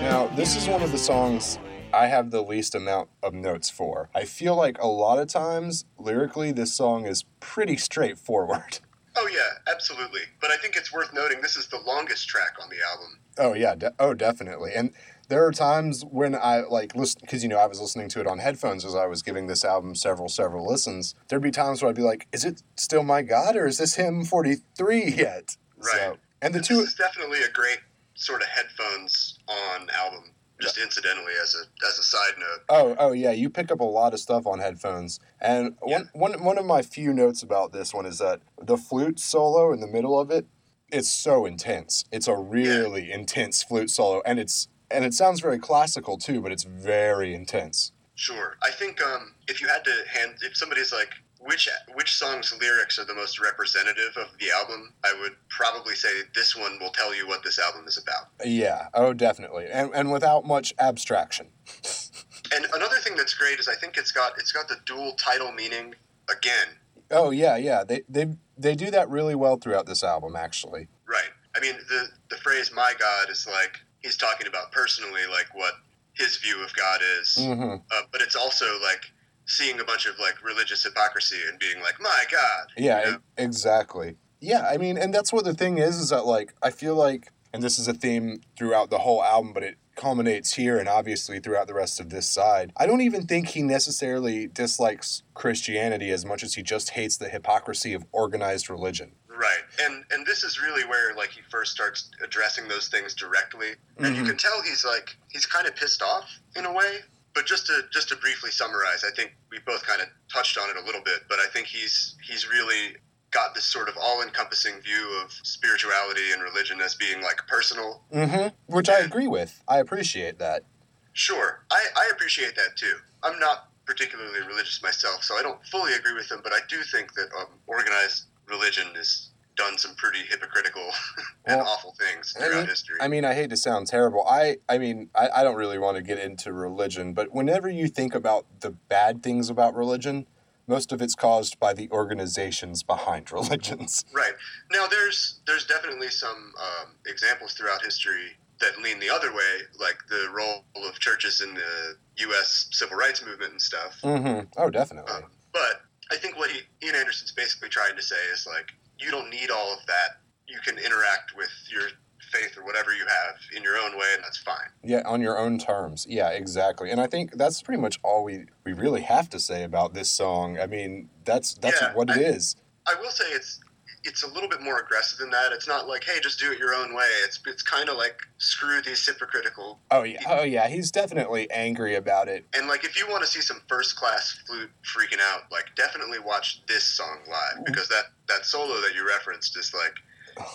Now, this is one of the songs I have the least amount of notes for. I feel like a lot of times, lyrically, this song is pretty straightforward. Oh yeah, absolutely. But I think it's worth noting this is the longest track on the album. Oh, yeah. De- oh, definitely. And there are times when I like listen because you know I was listening to it on headphones as I was giving this album several several listens. There'd be times where I'd be like, "Is it still my God or is this him forty three yet?" Right. and the This two, is definitely a great sort of headphones on album. Just incidentally as a as a side note. Oh, oh yeah, you pick up a lot of stuff on headphones. And one, one, one of my few notes about this one is that the flute solo in the middle of it, it's so intense. It's a really intense flute solo, and it's and it sounds very classical too, but it's very intense. Sure. I think um, if you had to hand, if somebody's like, which which song's lyrics are the most representative of the album, I would probably say this one will tell you what this album is about. Yeah. Oh, definitely, and and without much abstraction. And another thing that's great is I think it's got it's got the dual title meaning again. Oh yeah, yeah. They they they do that really well throughout this album, actually. Right. I mean, the the phrase "my God" is like he's talking about personally, like what his view of God is. hmm Uh, but it's also like seeing a bunch of like religious hypocrisy and being like, "My God." Yeah, you know? exactly. Yeah, I mean, and that's what the thing is, is that like I feel like, and this is a theme throughout the whole album, but it culminates here and obviously throughout the rest of this side. I don't even think he necessarily dislikes Christianity as much as he just hates the hypocrisy of organized religion. Right, and and this is really where like he first starts addressing those things directly, and you Mhm. can tell he's like he's kind of pissed off in a way. But just to just to briefly summarize, I think we both kind of touched on it a little bit, but I think he's he's really got this sort of all-encompassing view of spirituality and religion as being like personal. Mm-hmm. Which I agree with. I appreciate that. Sure, I, I appreciate that too. I'm not particularly religious myself, so I don't fully agree with him, but I do think that um, organized religion has done some pretty hypocritical and Well, awful things I throughout mean- history. I mean, I hate to sound terrible. I, I mean, I, I don't really want to get into religion, but whenever you think about the bad things about religion, most of it's caused by the organizations behind religions. right now, there's there's definitely some um, examples throughout history that lean the other way, like the role of churches in the U.S. civil rights movement and stuff. Mm-hmm. Oh, definitely. Um, but I think what he, Ian Anderson's basically trying to say is like, you don't need all of that. You can interact with your faith or whatever you have in your own way, and that's fine. Yeah, on your own terms. Yeah, exactly. And I think that's pretty much all we, we really have to say about this song. I mean, that's that's Yeah, what it I- is. I will say it's it's a little bit more aggressive than that. It's not like, hey, just do it your own way. It's it's kind of like screw these hypocritical. Oh yeah, oh yeah. He's definitely angry about it. And like, if you want to see some first class flute freaking out, like definitely watch this song live because that that solo that you referenced is like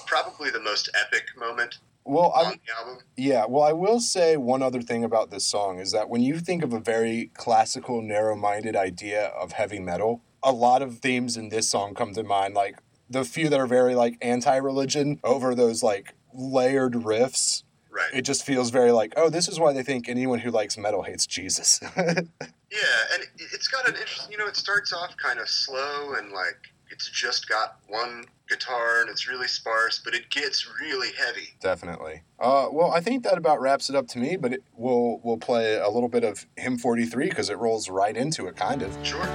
probably the most epic moment Well, I the album. Yeah, well, I will say one other thing about this song is that when you think of a very classical, narrow minded idea of heavy metal, a lot of themes in this song come to mind. Like the few that are very like anti religion over those like layered riffs. Right. It just feels very like, oh, this is why they think anyone who likes metal hates Jesus. Yeah, and it- it's got an interesting. You know, it starts off kind of slow and like it's just got one guitar and it's really sparse, but it gets really heavy. Definitely. Uh, well, I think that about wraps it up to me, but it, we'll, we'll play a little bit of Hymn 43 because it rolls right into it, kind of. Sure.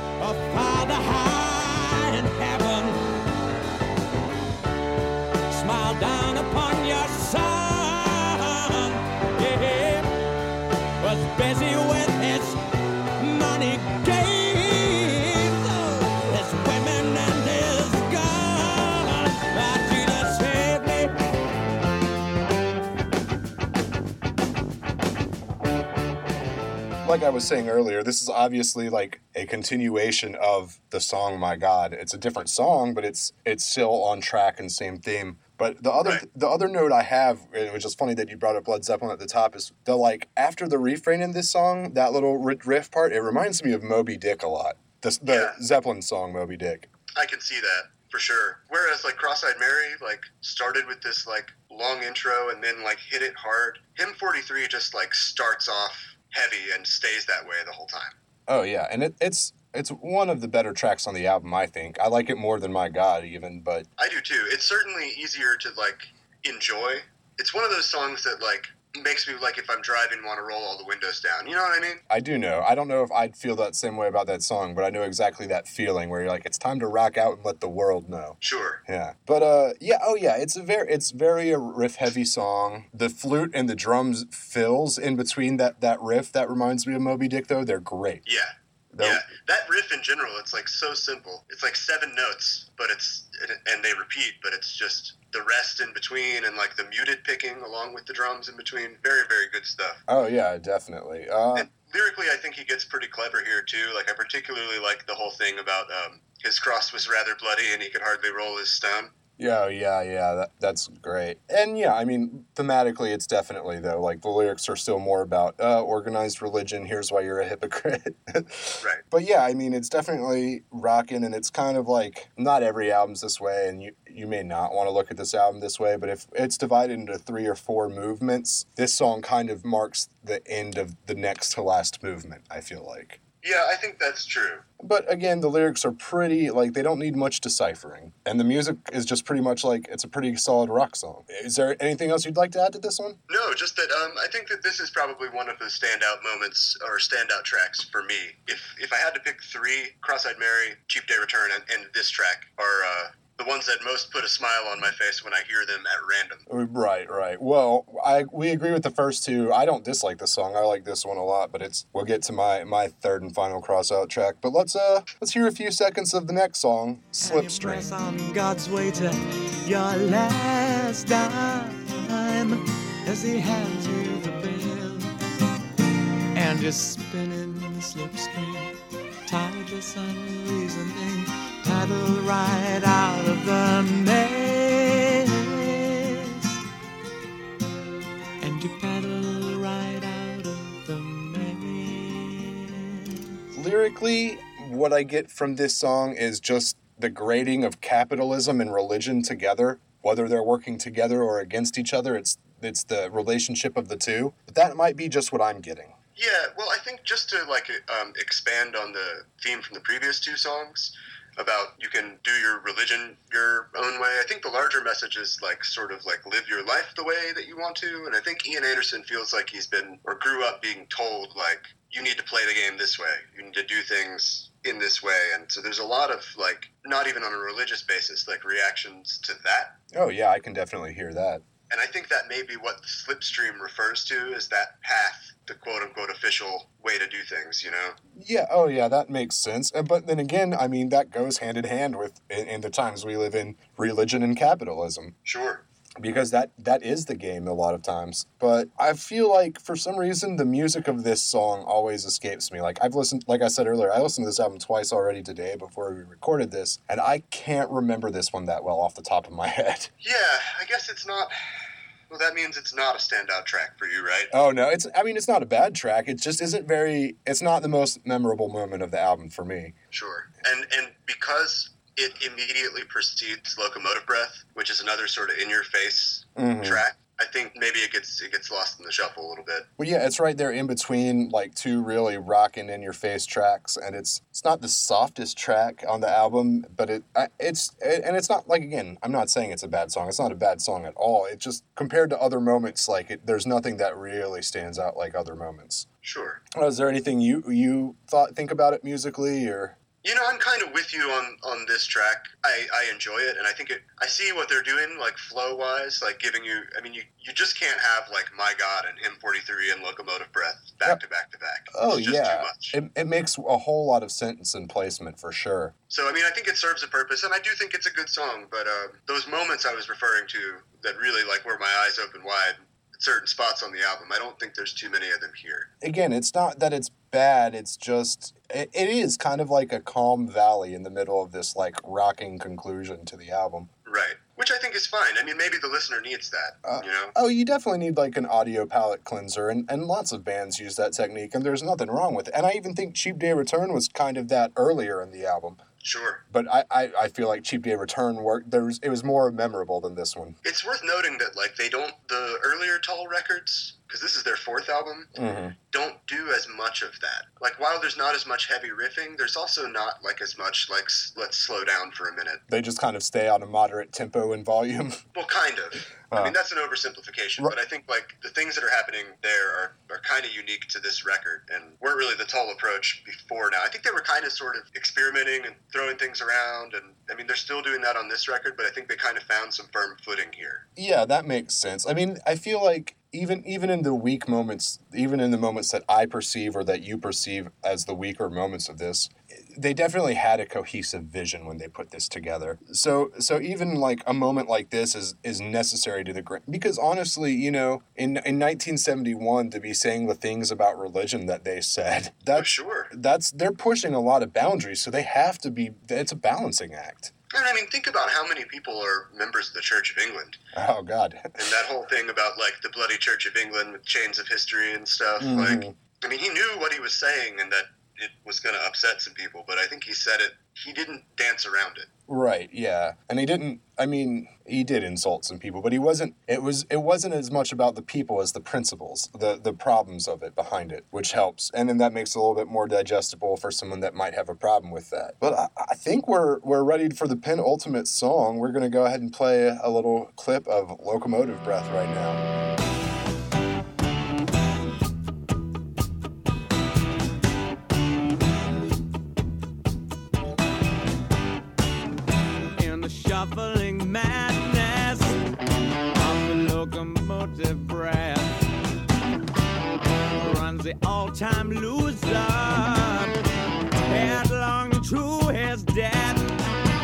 Like I was saying earlier, this is obviously like a continuation of the song "My God." It's a different song, but it's it's still on track and same theme. But the other Right. the other note I have, and which is funny that you brought up Led Zeppelin at the top, is the like after the refrain in this song, that little riff part, it reminds me of Moby Dick a lot. The, the Yeah. Zeppelin song Moby Dick. I can see that for sure. Whereas like Cross-eyed Mary like started with this like long intro and then like hit it hard. Hymn 43 just like starts off heavy and stays that way the whole time. Oh yeah, and it, it's it's one of the better tracks on the album. I think I like it more than My God even, but I do too. It's certainly easier to like enjoy. It's one of those songs that like makes me like if I'm driving want to roll all the windows down. You know what I mean? I do know. I don't know if I'd feel that same way about that song, but I know exactly that feeling where you're like, it's time to rock out and let the world know. Sure. Yeah, but uh, yeah, oh yeah, it's a very, it's very a riff heavy song. The flute and the drums fills in between that that riff that reminds me of Moby Dick though. They're great. Yeah. They're- Yeah, that riff in general, it's like so simple. It's like seven notes, but it's and they repeat, but it's just the rest in between and like the muted picking along with the drums in between. Very, very good stuff. Oh yeah, definitely. Uh, And lyrically, I think he gets pretty clever here too. Like I particularly like the whole thing about um, his cross was rather bloody and he could hardly roll his stone. Yeah, yeah, yeah. That, that's great. And yeah, I mean, thematically, it's definitely though. Like the lyrics are still more about uh, organized religion. Here's why you're a hypocrite. Right. But yeah, I mean, it's definitely rocking, and it's kind of like not every album's this way, and you you may not want to look at this album this way, but if it's divided into three or four movements, this song kind of marks the end of the next to last movement. I feel like. Yeah, I think that's true. But again, the lyrics are pretty like they don't need much deciphering, and the music is just pretty much like it's a pretty solid rock song. Is there anything else you'd like to add to this one? No, just that um, I think that this is probably one of the standout moments or standout tracks for me. If if I had to pick three, Cross-eyed Mary, Cheap Day Return, and, and this track are uh, the ones that most put a smile on my face when I hear them at random. Right, right. Well, I we agree with the first two. I don't dislike the song. I like this one a lot, but it's we'll get to my my third and final crossout track. But let's uh let's hear a few seconds of the next song, Slipstream. Press on God's way to your last dime as he hands you the bill. And you're spinning the slipstream, tideless, unreasoning, paddle right out of the maze. And you paddle right out of the maze. Lyrically, what I get from this song is just the grading of capitalism and religion together, whether they're working together or against each other. It's it's the relationship of the two. But that might be just what I'm getting. Yeah, well, I think just to like um, expand on the theme from the previous two songs about you can do your religion your own way. I think the larger message is like sort of like live your life the way that you want to. And I think Ian Anderson feels like he's been or grew up being told like you need to play the game this way. You need to do things in this way. And so there's a lot of like not even on a religious basis like reactions to that. Oh yeah, I can definitely hear that. And I think that may be what slipstream refers to is that path, the quote unquote official way to do things, you know? Yeah, oh yeah, that makes sense. But then again, I mean, that goes hand in hand with in, in the times we live in, religion and capitalism, Sure. Because that that is the game a lot of times. But I feel like for some reason the music of this song always escapes me. Like I've listened, like I said earlier, I listened to this album twice already today before we recorded this, and I can't remember this one that well off the top of my head. Yeah, I guess it's not. Well, that means it's not a standout track for you, right? Oh no, it's I mean it's not a bad track. It just isn't very. It's not the most memorable moment of the album for me. Sure. And and because it immediately precedes Locomotive Breath, which is another sort of in your face Mhm. track, I think maybe it gets it gets lost in the shuffle a little bit. Well, yeah, it's right there in between like two really rocking in your face tracks, and it's it's not the softest track on the album, but it I- it's it, and it's not like again, I'm not saying it's a bad song. It's not a bad song at all. It just compared to other moments, like it, there's nothing that really stands out like other moments. Sure. Uh, Is there anything you you thought think about it musically or? You know, I'm kind of with you on on this track. I I enjoy it, and I think it. I see what they're doing, like flow wise, like giving you. I mean, you you just can't have like My God and M43 and Locomotive Breath back to back to back. Oh it's just yeah, too much. it, it makes a whole lot of sentence and placement for sure. So I mean, I think it serves a purpose, and I do think it's a good song. But uh, those moments I was referring to that really like where my eyes open wide certain spots on the album, I don't think there's too many of them here. again, it's not that it's bad. It's just it, it is kind of like a calm valley in the middle of this like rocking conclusion to the album. Right. Which I think is fine. I mean, maybe the listener needs that. Uh, you know. Oh, you definitely need like an audio palette cleanser, and, and lots of bands use that technique, and there's nothing wrong with it. And I even think Cheap Day Return was kind of that earlier in the album. Sure. But I, I, I feel like Cheap Day Return worked. There was it was more memorable than this one. It's worth noting that like they don't the earlier Tall records because this is their fourth album Mm-hmm. don't do as much of that. Like while there's not as much heavy riffing, there's also not like as much like s- let's slow down for a minute. They just kind of stay on a moderate tempo and volume. Well, kind of. I Uh, mean that's an oversimplification, Right. but I think like the things that are happening there are, are kind of unique to this record and weren't really the Tall approach before now. I think they were kind of sort of experimenting and throwing things around, and I mean they're still doing that on this record, but I think they kind of found some firm footing here. Yeah, that makes sense. I mean, I feel like even even in the weak moments, even in the moments that I perceive or that you perceive as the weaker moments of this, they definitely had a cohesive vision when they put this together. So so even like a moment like this is is necessary to the grand because honestly, you know, in in 1971 to be saying the things about religion that they said, Oh, that's sure. that's they're pushing a lot of boundaries, so they have to be it's a balancing act. And I mean, think about how many people are members of the Church of England, Oh god. and that whole thing about like the bloody Church of England with chains of history and stuff. Mhm. Like, I mean, he knew what he was saying and that it was going to upset some people, but I think he said it. He didn't dance around it. Right, yeah. And he didn't I mean, he did insult some people, but he wasn't it was it wasn't as much about the people as the principles, the the problems of it behind it, which helps. And then that makes it a little bit more digestible for someone that might have a problem with that. But I, I think we're we're ready for the penultimate song. We're gonna go ahead and play a little clip of Locomotive Breath right now. Shuffling madness of the locomotive breath runs the all-time loser headlong to his death.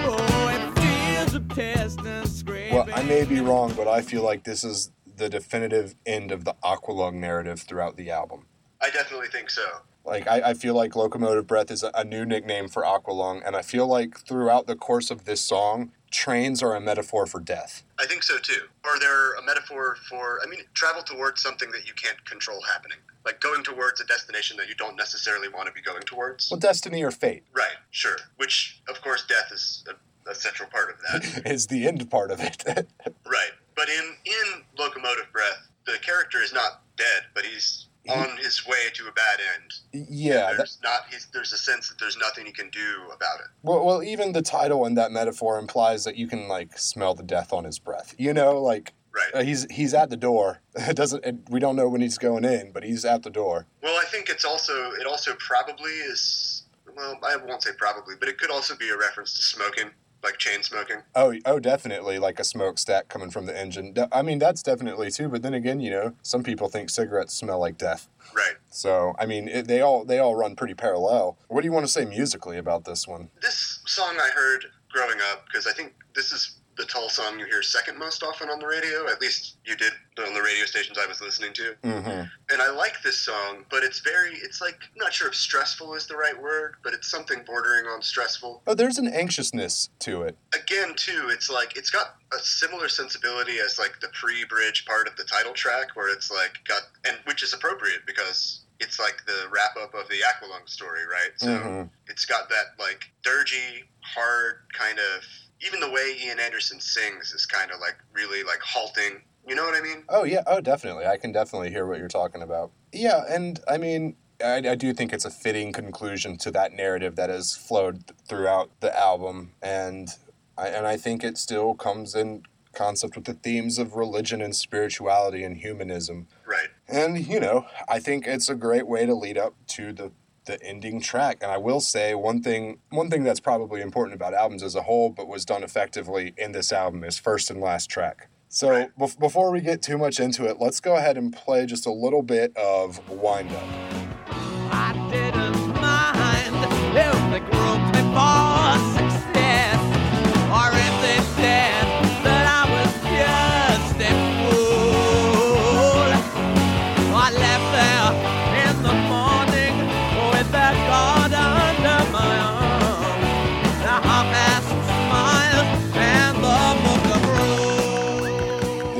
Oh, it feels a piston scraping. Well, I may be wrong, but I feel like this is the definitive end of the Aqualung narrative throughout the album. I definitely think so. Like I, I feel like locomotive breath is a, a new nickname for Aqualung, and I feel like throughout the course of this song, trains are a metaphor for death. I think so too. Or they're a metaphor for, I mean, travel towards something that you can't control happening. Like going towards a destination that you don't necessarily want to be going towards. Well, destiny or fate Right, sure. Which, of course, death is a, a central part of that. is the end part of it. right. But in, in Locomotive Breath, the character is not dead, but he's on his way to a bad end. yeah. That, There's not. He's, there's a sense that there's nothing he can do about it. well, well, even the title and that metaphor implies that you can like smell the death on his breath. You know, like Right. uh, he's he's at the door. It doesn't. It, we don't know when he's going in, but he's at the door. Well, I think it's also. It also probably is. Well, I won't say probably, but it could also be a reference to smoking, like chain smoking. Oh, oh, definitely, like a smokestack coming from the engine. I mean, that's definitely too. But then again, you know, some people think cigarettes smell like death. Right. So, I mean, it, they all they all run pretty parallel. What do you want to say musically about this one? This song I heard growing up because I think this is the Tull song you hear second most often on the radio. At least you did on the radio stations I was listening to. Mm-hmm. And I like this song, but it's very. It's like I'm not sure if stressful is the right word, but it's something bordering on stressful. Oh, there's an anxiousness to it. again too it's like it's got a similar sensibility as like the pre-bridge part of the title track where it's like got and which is appropriate because it's like the wrap up of the aqualung story right so Mhm. it's got that like dirgy hard kind of even the way ian anderson sings is kind of like really like halting you know what i mean Oh yeah. Oh, definitely. I can definitely hear what you're talking about. Yeah, and I mean, I, I do think it's a fitting conclusion to that narrative that has flowed throughout the album, and I and I think it still comes in concept with the themes of religion and spirituality and humanism. right And you know, I think it's a great way to lead up to the the ending track. And I will say one thing one thing that's probably important about albums as a whole, but was done effectively in this album is first and last track. So Right. bef- before we get too much into it, let's go ahead and play just a little bit of Wind Up.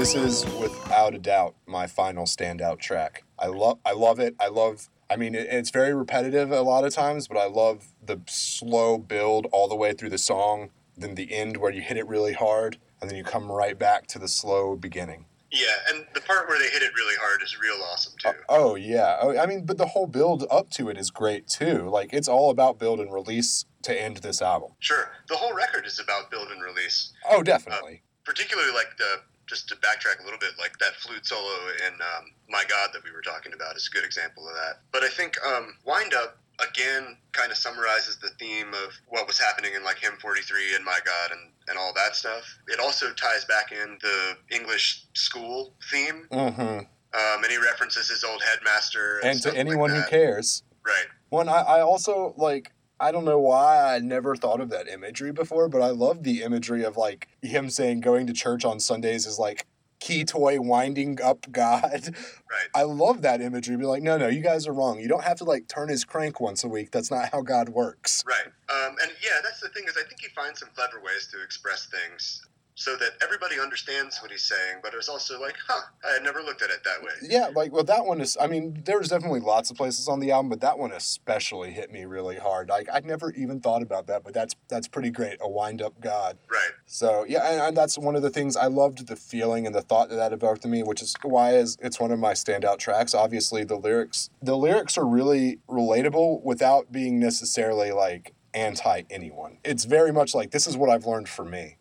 This is without a doubt my final standout track. I love I love it. I love I mean it, it's very repetitive a lot of times, but I love the slow build all the way through the song, then the end where you hit it really hard and then you come right back to the slow beginning. yeah and the part where they hit it really hard is real awesome too uh, Oh yeah. Oh, I mean but the whole build up to it is great too. Like it's all about build and release to end this album. sure the whole record is about build and release Oh, definitely. Uh, particularly like the just to backtrack a little bit, like that flute solo in um, "My God" that we were talking about is a good example of that. But I think um, "Wind Up" again kind of summarizes the theme of what was happening in like Hymn 43 and "My God" and and all that stuff. It also ties back in the English school theme Mhm. Um, and he references his old headmaster. And to stuff like anyone who cares. Right. One, I, I also like. I don't know why I never thought of that imagery before, but I love the imagery of like him saying going to church on Sundays is like key toy winding up God. Right. I love that imagery. Be like, no, no, you guys are wrong. You don't have to like turn his crank once a week. That's not how God works. Right. Um, and yeah, that's the thing is I think he finds some clever ways to express things so that everybody understands what he's saying, but it's also like, huh, I had never looked at it that way. Yeah, like well, that one is. I mean, there's definitely lots of places on the album, but that one especially hit me really hard. Like I never even thought about that, but that's that's pretty great. A wind up God. Right. So yeah, and, and that's one of the things I loved the feeling and the thought that that evoked in me, which is why is it's one of my standout tracks. Obviously, the lyrics the lyrics are really relatable without being necessarily like anti anyone. It's very much like this is what I've learned for me.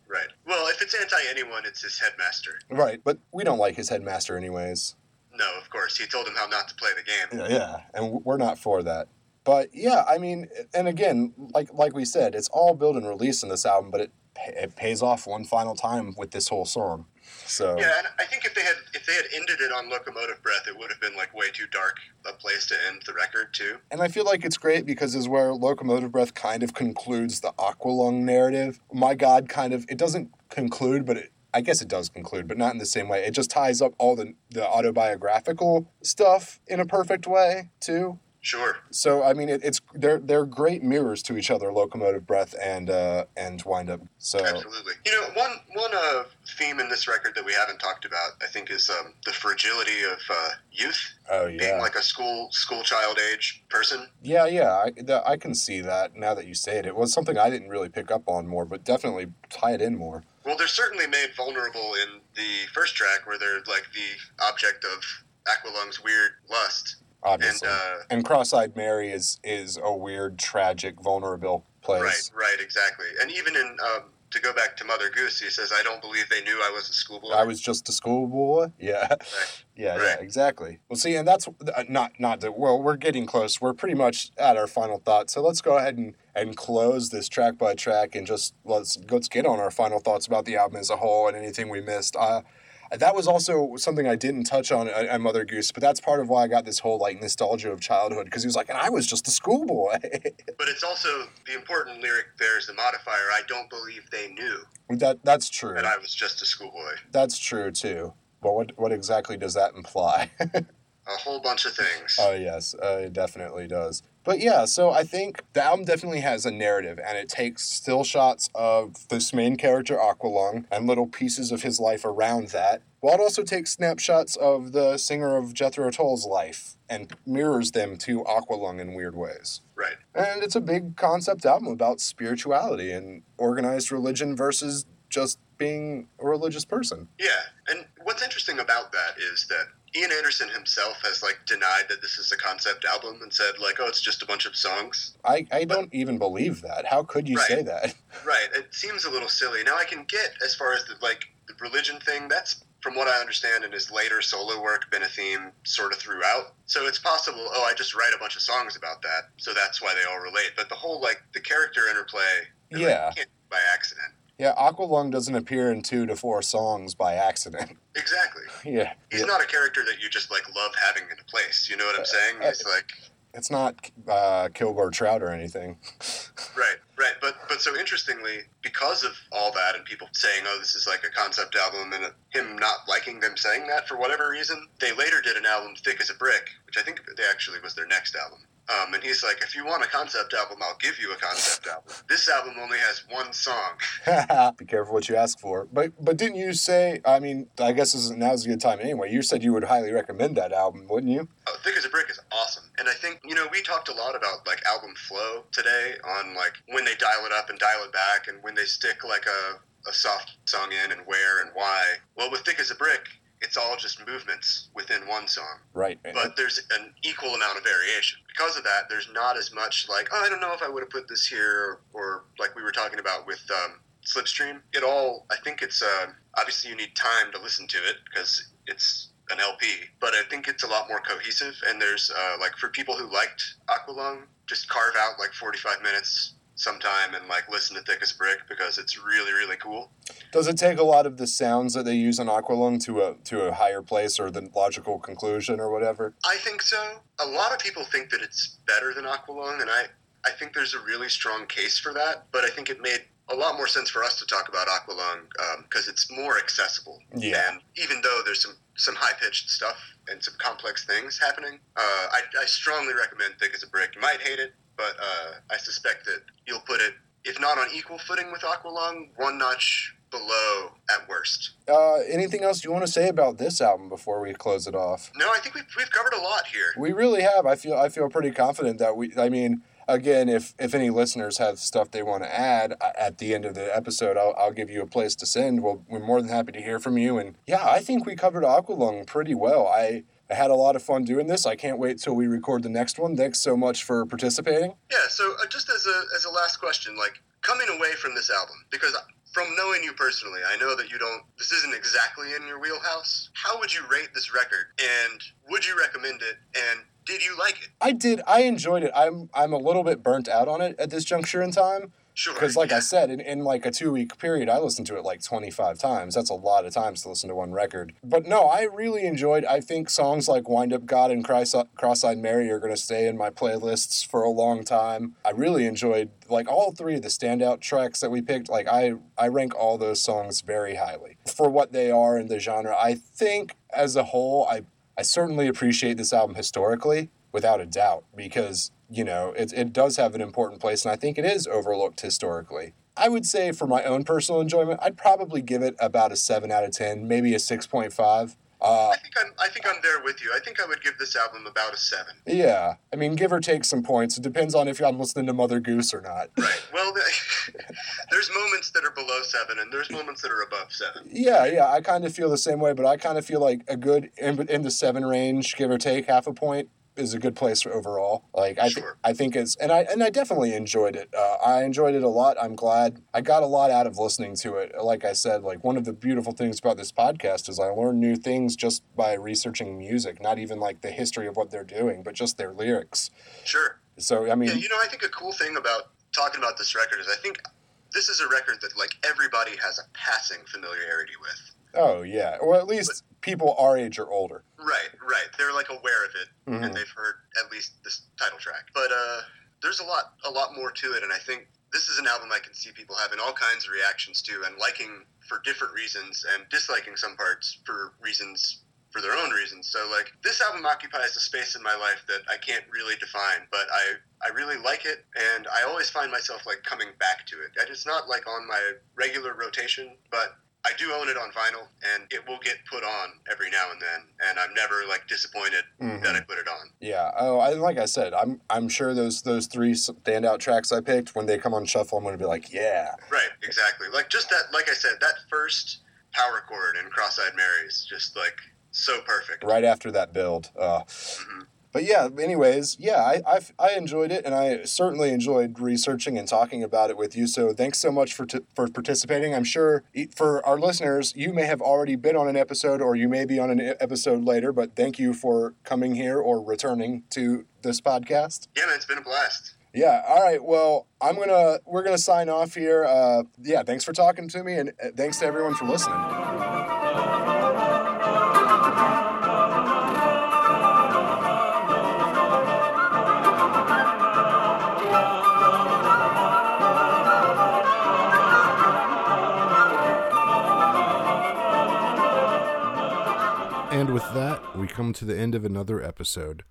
If it's anti anyone, it's his headmaster. Right, but we don't like his headmaster anyways. No, of course. He told him how not to play the game. Yeah, yeah, and we're not for that. But yeah, I mean, and again, like like we said, it's all build and release in this album, but it it pays off one final time with this whole song. So Yeah, and I think if they had if they had ended it on Locomotive Breath, it would have been like way too dark a place to end the record too. And I feel like it's great because is where Locomotive Breath kind of concludes the Aqualung narrative. My God, kind of it doesn't conclude, but it, I guess it does conclude, but not in the same way. It just ties up all the the autobiographical stuff in a perfect way too. Sure. So I mean, it, it's they're they're great mirrors to each other, Locomotive Breath and uh, and Wind Up. So Absolutely. You know, one one uh, theme in this record that we haven't talked about, I think, is um, the fragility of uh, youth, oh being like a school school child age person. yeah, yeah. I, that, I can see that now that you say it. It was something I didn't really pick up on more, but definitely tie it in more. Well, they're certainly made vulnerable in the first track, where they're like the object of Aqualung's weird lust, and Obviously. uh, and cross-eyed mary is is a weird tragic vulnerable place right, right, exactly. And even in um, to go back to Mother Goose, he says, "I don't believe they knew I was a schoolboy." i was just a schoolboy yeah yeah yeah Right. exactly well see and that's uh, not not that well we're getting close we're pretty much at our final thought so let's go ahead and and close this track by track and just let's let's get on our final thoughts about the album as a whole and anything we missed uh that was also something I didn't touch on at, Mother Goose, but that's part of why I got this whole like nostalgia of childhood because he was like, and I was just a schoolboy. But it's also the important lyric. There's the modifier. I don't believe they knew that that's true. that I was just a schoolboy. That's true too. But what what exactly does that imply? A whole bunch of things. oh yes, uh, it definitely does. But yeah, so I think the album definitely has a narrative, and it takes still shots of this main character Aqualung and little pieces of his life around that, while it also takes snapshots of the singer of Jethro Tull's life and mirrors them to Aqualung in weird ways. right. And it's a big concept album about spirituality and organized religion versus just being a religious person. Yeah, and what's interesting about that is that Ian Anderson himself has like denied that this is a concept album and said like, oh, it's just a bunch of songs. I, I don't even believe that. How could you Right. say that? Right. It seems a little silly. Now I can get as far as the like the religion thing. That's from what I understand in his later solo work been a theme sort of throughout. So it's possible. Oh, I just write a bunch of songs about that, so that's why they all relate. But the whole like the character interplay, like, Yeah. can't by accident. Yeah, Aqualung doesn't appear in two to four songs by accident. Exactly. yeah. He's yeah. not a character that you just like love having in a place. You know what I'm saying? uh, He's like It's not uh, Kilgore Trout or anything. right, right. But but so interestingly, because of all that and people saying, "Oh, this is like a concept album," and him not liking them saying that for whatever reason, they later did an album, "Thick as a Brick," which I think they actually was their next album. Um, and he's like, "If you want a concept album, I'll give you a concept album. This album only has one song." Be careful what you ask for. But but didn't you say? I mean, I guess this is, now's a good time anyway. You said you would highly recommend that album, wouldn't you? Oh, Thick as a Brick is awesome. And I think, you know, we talked a lot about like album flow today on like when they dial it up and dial it back and when they stick like a, a soft song in and where and why. Well, with Thick as a Brick, it's all just movements within one song. Right. But there's an equal amount of variation. Because of that, there's not as much like, oh, I don't know if I would have put this here or, or like we were talking about with um, Slipstream. It all, I think it's, uh, obviously you need time to listen to it because it's an LP, but I think it's a lot more cohesive. And there's uh, like for people who liked Aqualung, just carve out like 45 minutes sometime and like listen to Thick as a Brick because it's really really cool. Does it take a lot of the sounds that they use on Aqualung to a to a higher place or the logical conclusion or whatever? I think so. A lot of people think that it's better than Aqualung, and I I think there's a really strong case for that. But I think it made a lot more sense for us to talk about Aqualung because um, it's more accessible. Yeah. And even though there's some some high pitched stuff and some complex things happening, uh, I, I strongly recommend Thick as a Brick. You might hate it, but uh, I suspect that you'll put it, if not on equal footing with Aqualung, one notch below at worst. Uh, anything else you want to say about this album before we close it off? No, I think we've, we've covered a lot here. We really have. I feel I feel pretty confident that we. I mean, again, if if any listeners have stuff they want to add uh, at the end of the episode, I'll, I'll give you a place to send. Well, we're more than happy to hear from you. And yeah, I think we covered Aqualung pretty well. I. I had a lot of fun doing this. I can't wait till we record the next one. Thanks so much for participating. Yeah. So uh, just as a as a last question, like coming away from this album, because from knowing you personally, I know that you don't. This isn't exactly in your wheelhouse. How would you rate this record, and would you recommend it? And did you like it? I did. I enjoyed it. I'm I'm a little bit burnt out on it at this juncture in time. Sure. Because, like yeah. I said, in, in like a two week period, I listened to it like 25 times. That's a lot of times to listen to one record. But no, I really enjoyed I think songs like Wind Up God and Cross Eyed Mary are going to stay in my playlists for a long time. I really enjoyed like all three of the standout tracks that we picked. Like, I, I rank all those songs very highly for what they are in the genre. I think as a whole, I, I certainly appreciate this album historically, without a doubt, because you know, it, it does have an important place, and I think it is overlooked historically. I would say for my own personal enjoyment, I'd probably give it about a 7 out of 10, maybe a 6.5. Uh, I think I'm. I think I'm there with you. I think I would give this album about a seven. Yeah, I mean, give or take some points. It depends on if I'm listening to Mother Goose or not. Right. Well, there's moments that are below seven, and there's moments that are above seven. Yeah, yeah. I kind of feel the same way, but I kind of feel like a good in, in the seven range, give or take half a point, is a good place overall. Like I, th- Sure. I think it's and I and I definitely enjoyed it. Uh, I enjoyed it a lot. I'm glad I got a lot out of listening to it. Like I said, like one of the beautiful things about this podcast is I learn new things just by researching music. Not even like the history of what they're doing, but just their lyrics. Sure. So I mean, Yeah. You know, I think a cool thing about talking about this record is I think this is a record that like everybody has a passing familiarity with. Oh yeah, or at least people our age or older. Right. Right. They're like aware of it, Mhm. and they've heard at least this title track. But uh, there's a lot, a lot more to it, and I think this is an album I can see people having all kinds of reactions to and liking for different reasons, and disliking some parts for reasons for their own reasons. So like this album occupies a space in my life that I can't really define, but I I really like it, and I always find myself like coming back to it. And It's not like on my regular rotation, but I do own it on vinyl, and it will get put on every now and then, and I'm never like disappointed Mhm. that I put it on. Yeah. Oh, I like I said, I'm I'm sure those those three standout tracks I picked when they come on shuffle, I'm gonna be like, yeah. Right, exactly. Like just that, like I said, that first power chord in Cross-eyed Mary is just like so perfect. right after that build. Uh, Mhm. But yeah, anyways, yeah, I, I, I enjoyed it, and I certainly enjoyed researching and talking about it with you. So thanks so much for t- for participating. I'm sure for our listeners, you may have already been on an episode, or you may be on an episode later. But thank you for coming here or returning to this podcast. Yeah, man, it's been a blast. Yeah. All right. Well, I'm gonna we're gonna sign off here. Uh, yeah. Thanks for talking to me, and uh, thanks to everyone for listening. With that, we come to the end of another episode.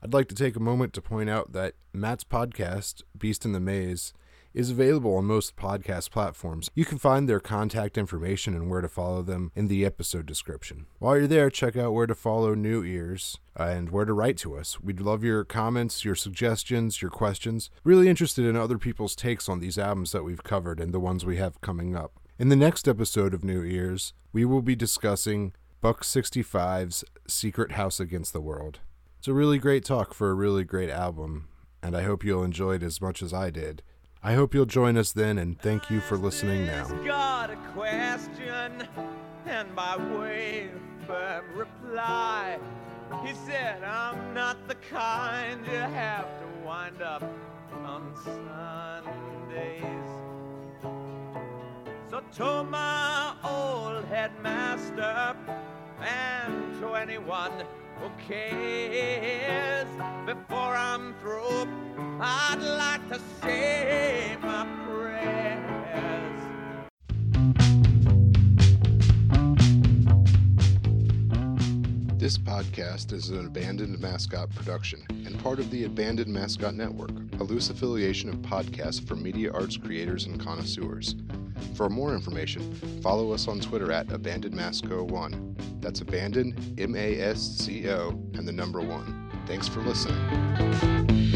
I'd like to take a moment to point out that Matt's podcast, Beast in the Maze, is available on most podcast platforms. You can find their contact information and where to follow them in the episode description. While you're there, check out where to follow New Ears uh, and where to write to us. We'd love your comments, your suggestions, your questions. Really interested in other people's takes on these albums that we've covered and the ones we have coming up. In the next episode of New Ears, we will be discussing Buck 65's Secret House Against the World. It's a really great talk for a really great album, and I hope you'll enjoy it as much as I did. I hope you'll join us then, and thank you for listening now. Got a question, and by way of firm reply, he said, I'm not the kind you have to wind up on Sunday. So to my old headmaster and to anyone who cares, before I'm through, I'd like to say my prayers. This podcast is an Abandoned Mascot production and part of the Abandoned Mascot Network, a loose affiliation of podcasts for media arts creators and connoisseurs. For more information, follow us on Twitter at AbandonedMasco1. That's Abandoned, M A S C O, and the number one. Thanks for listening.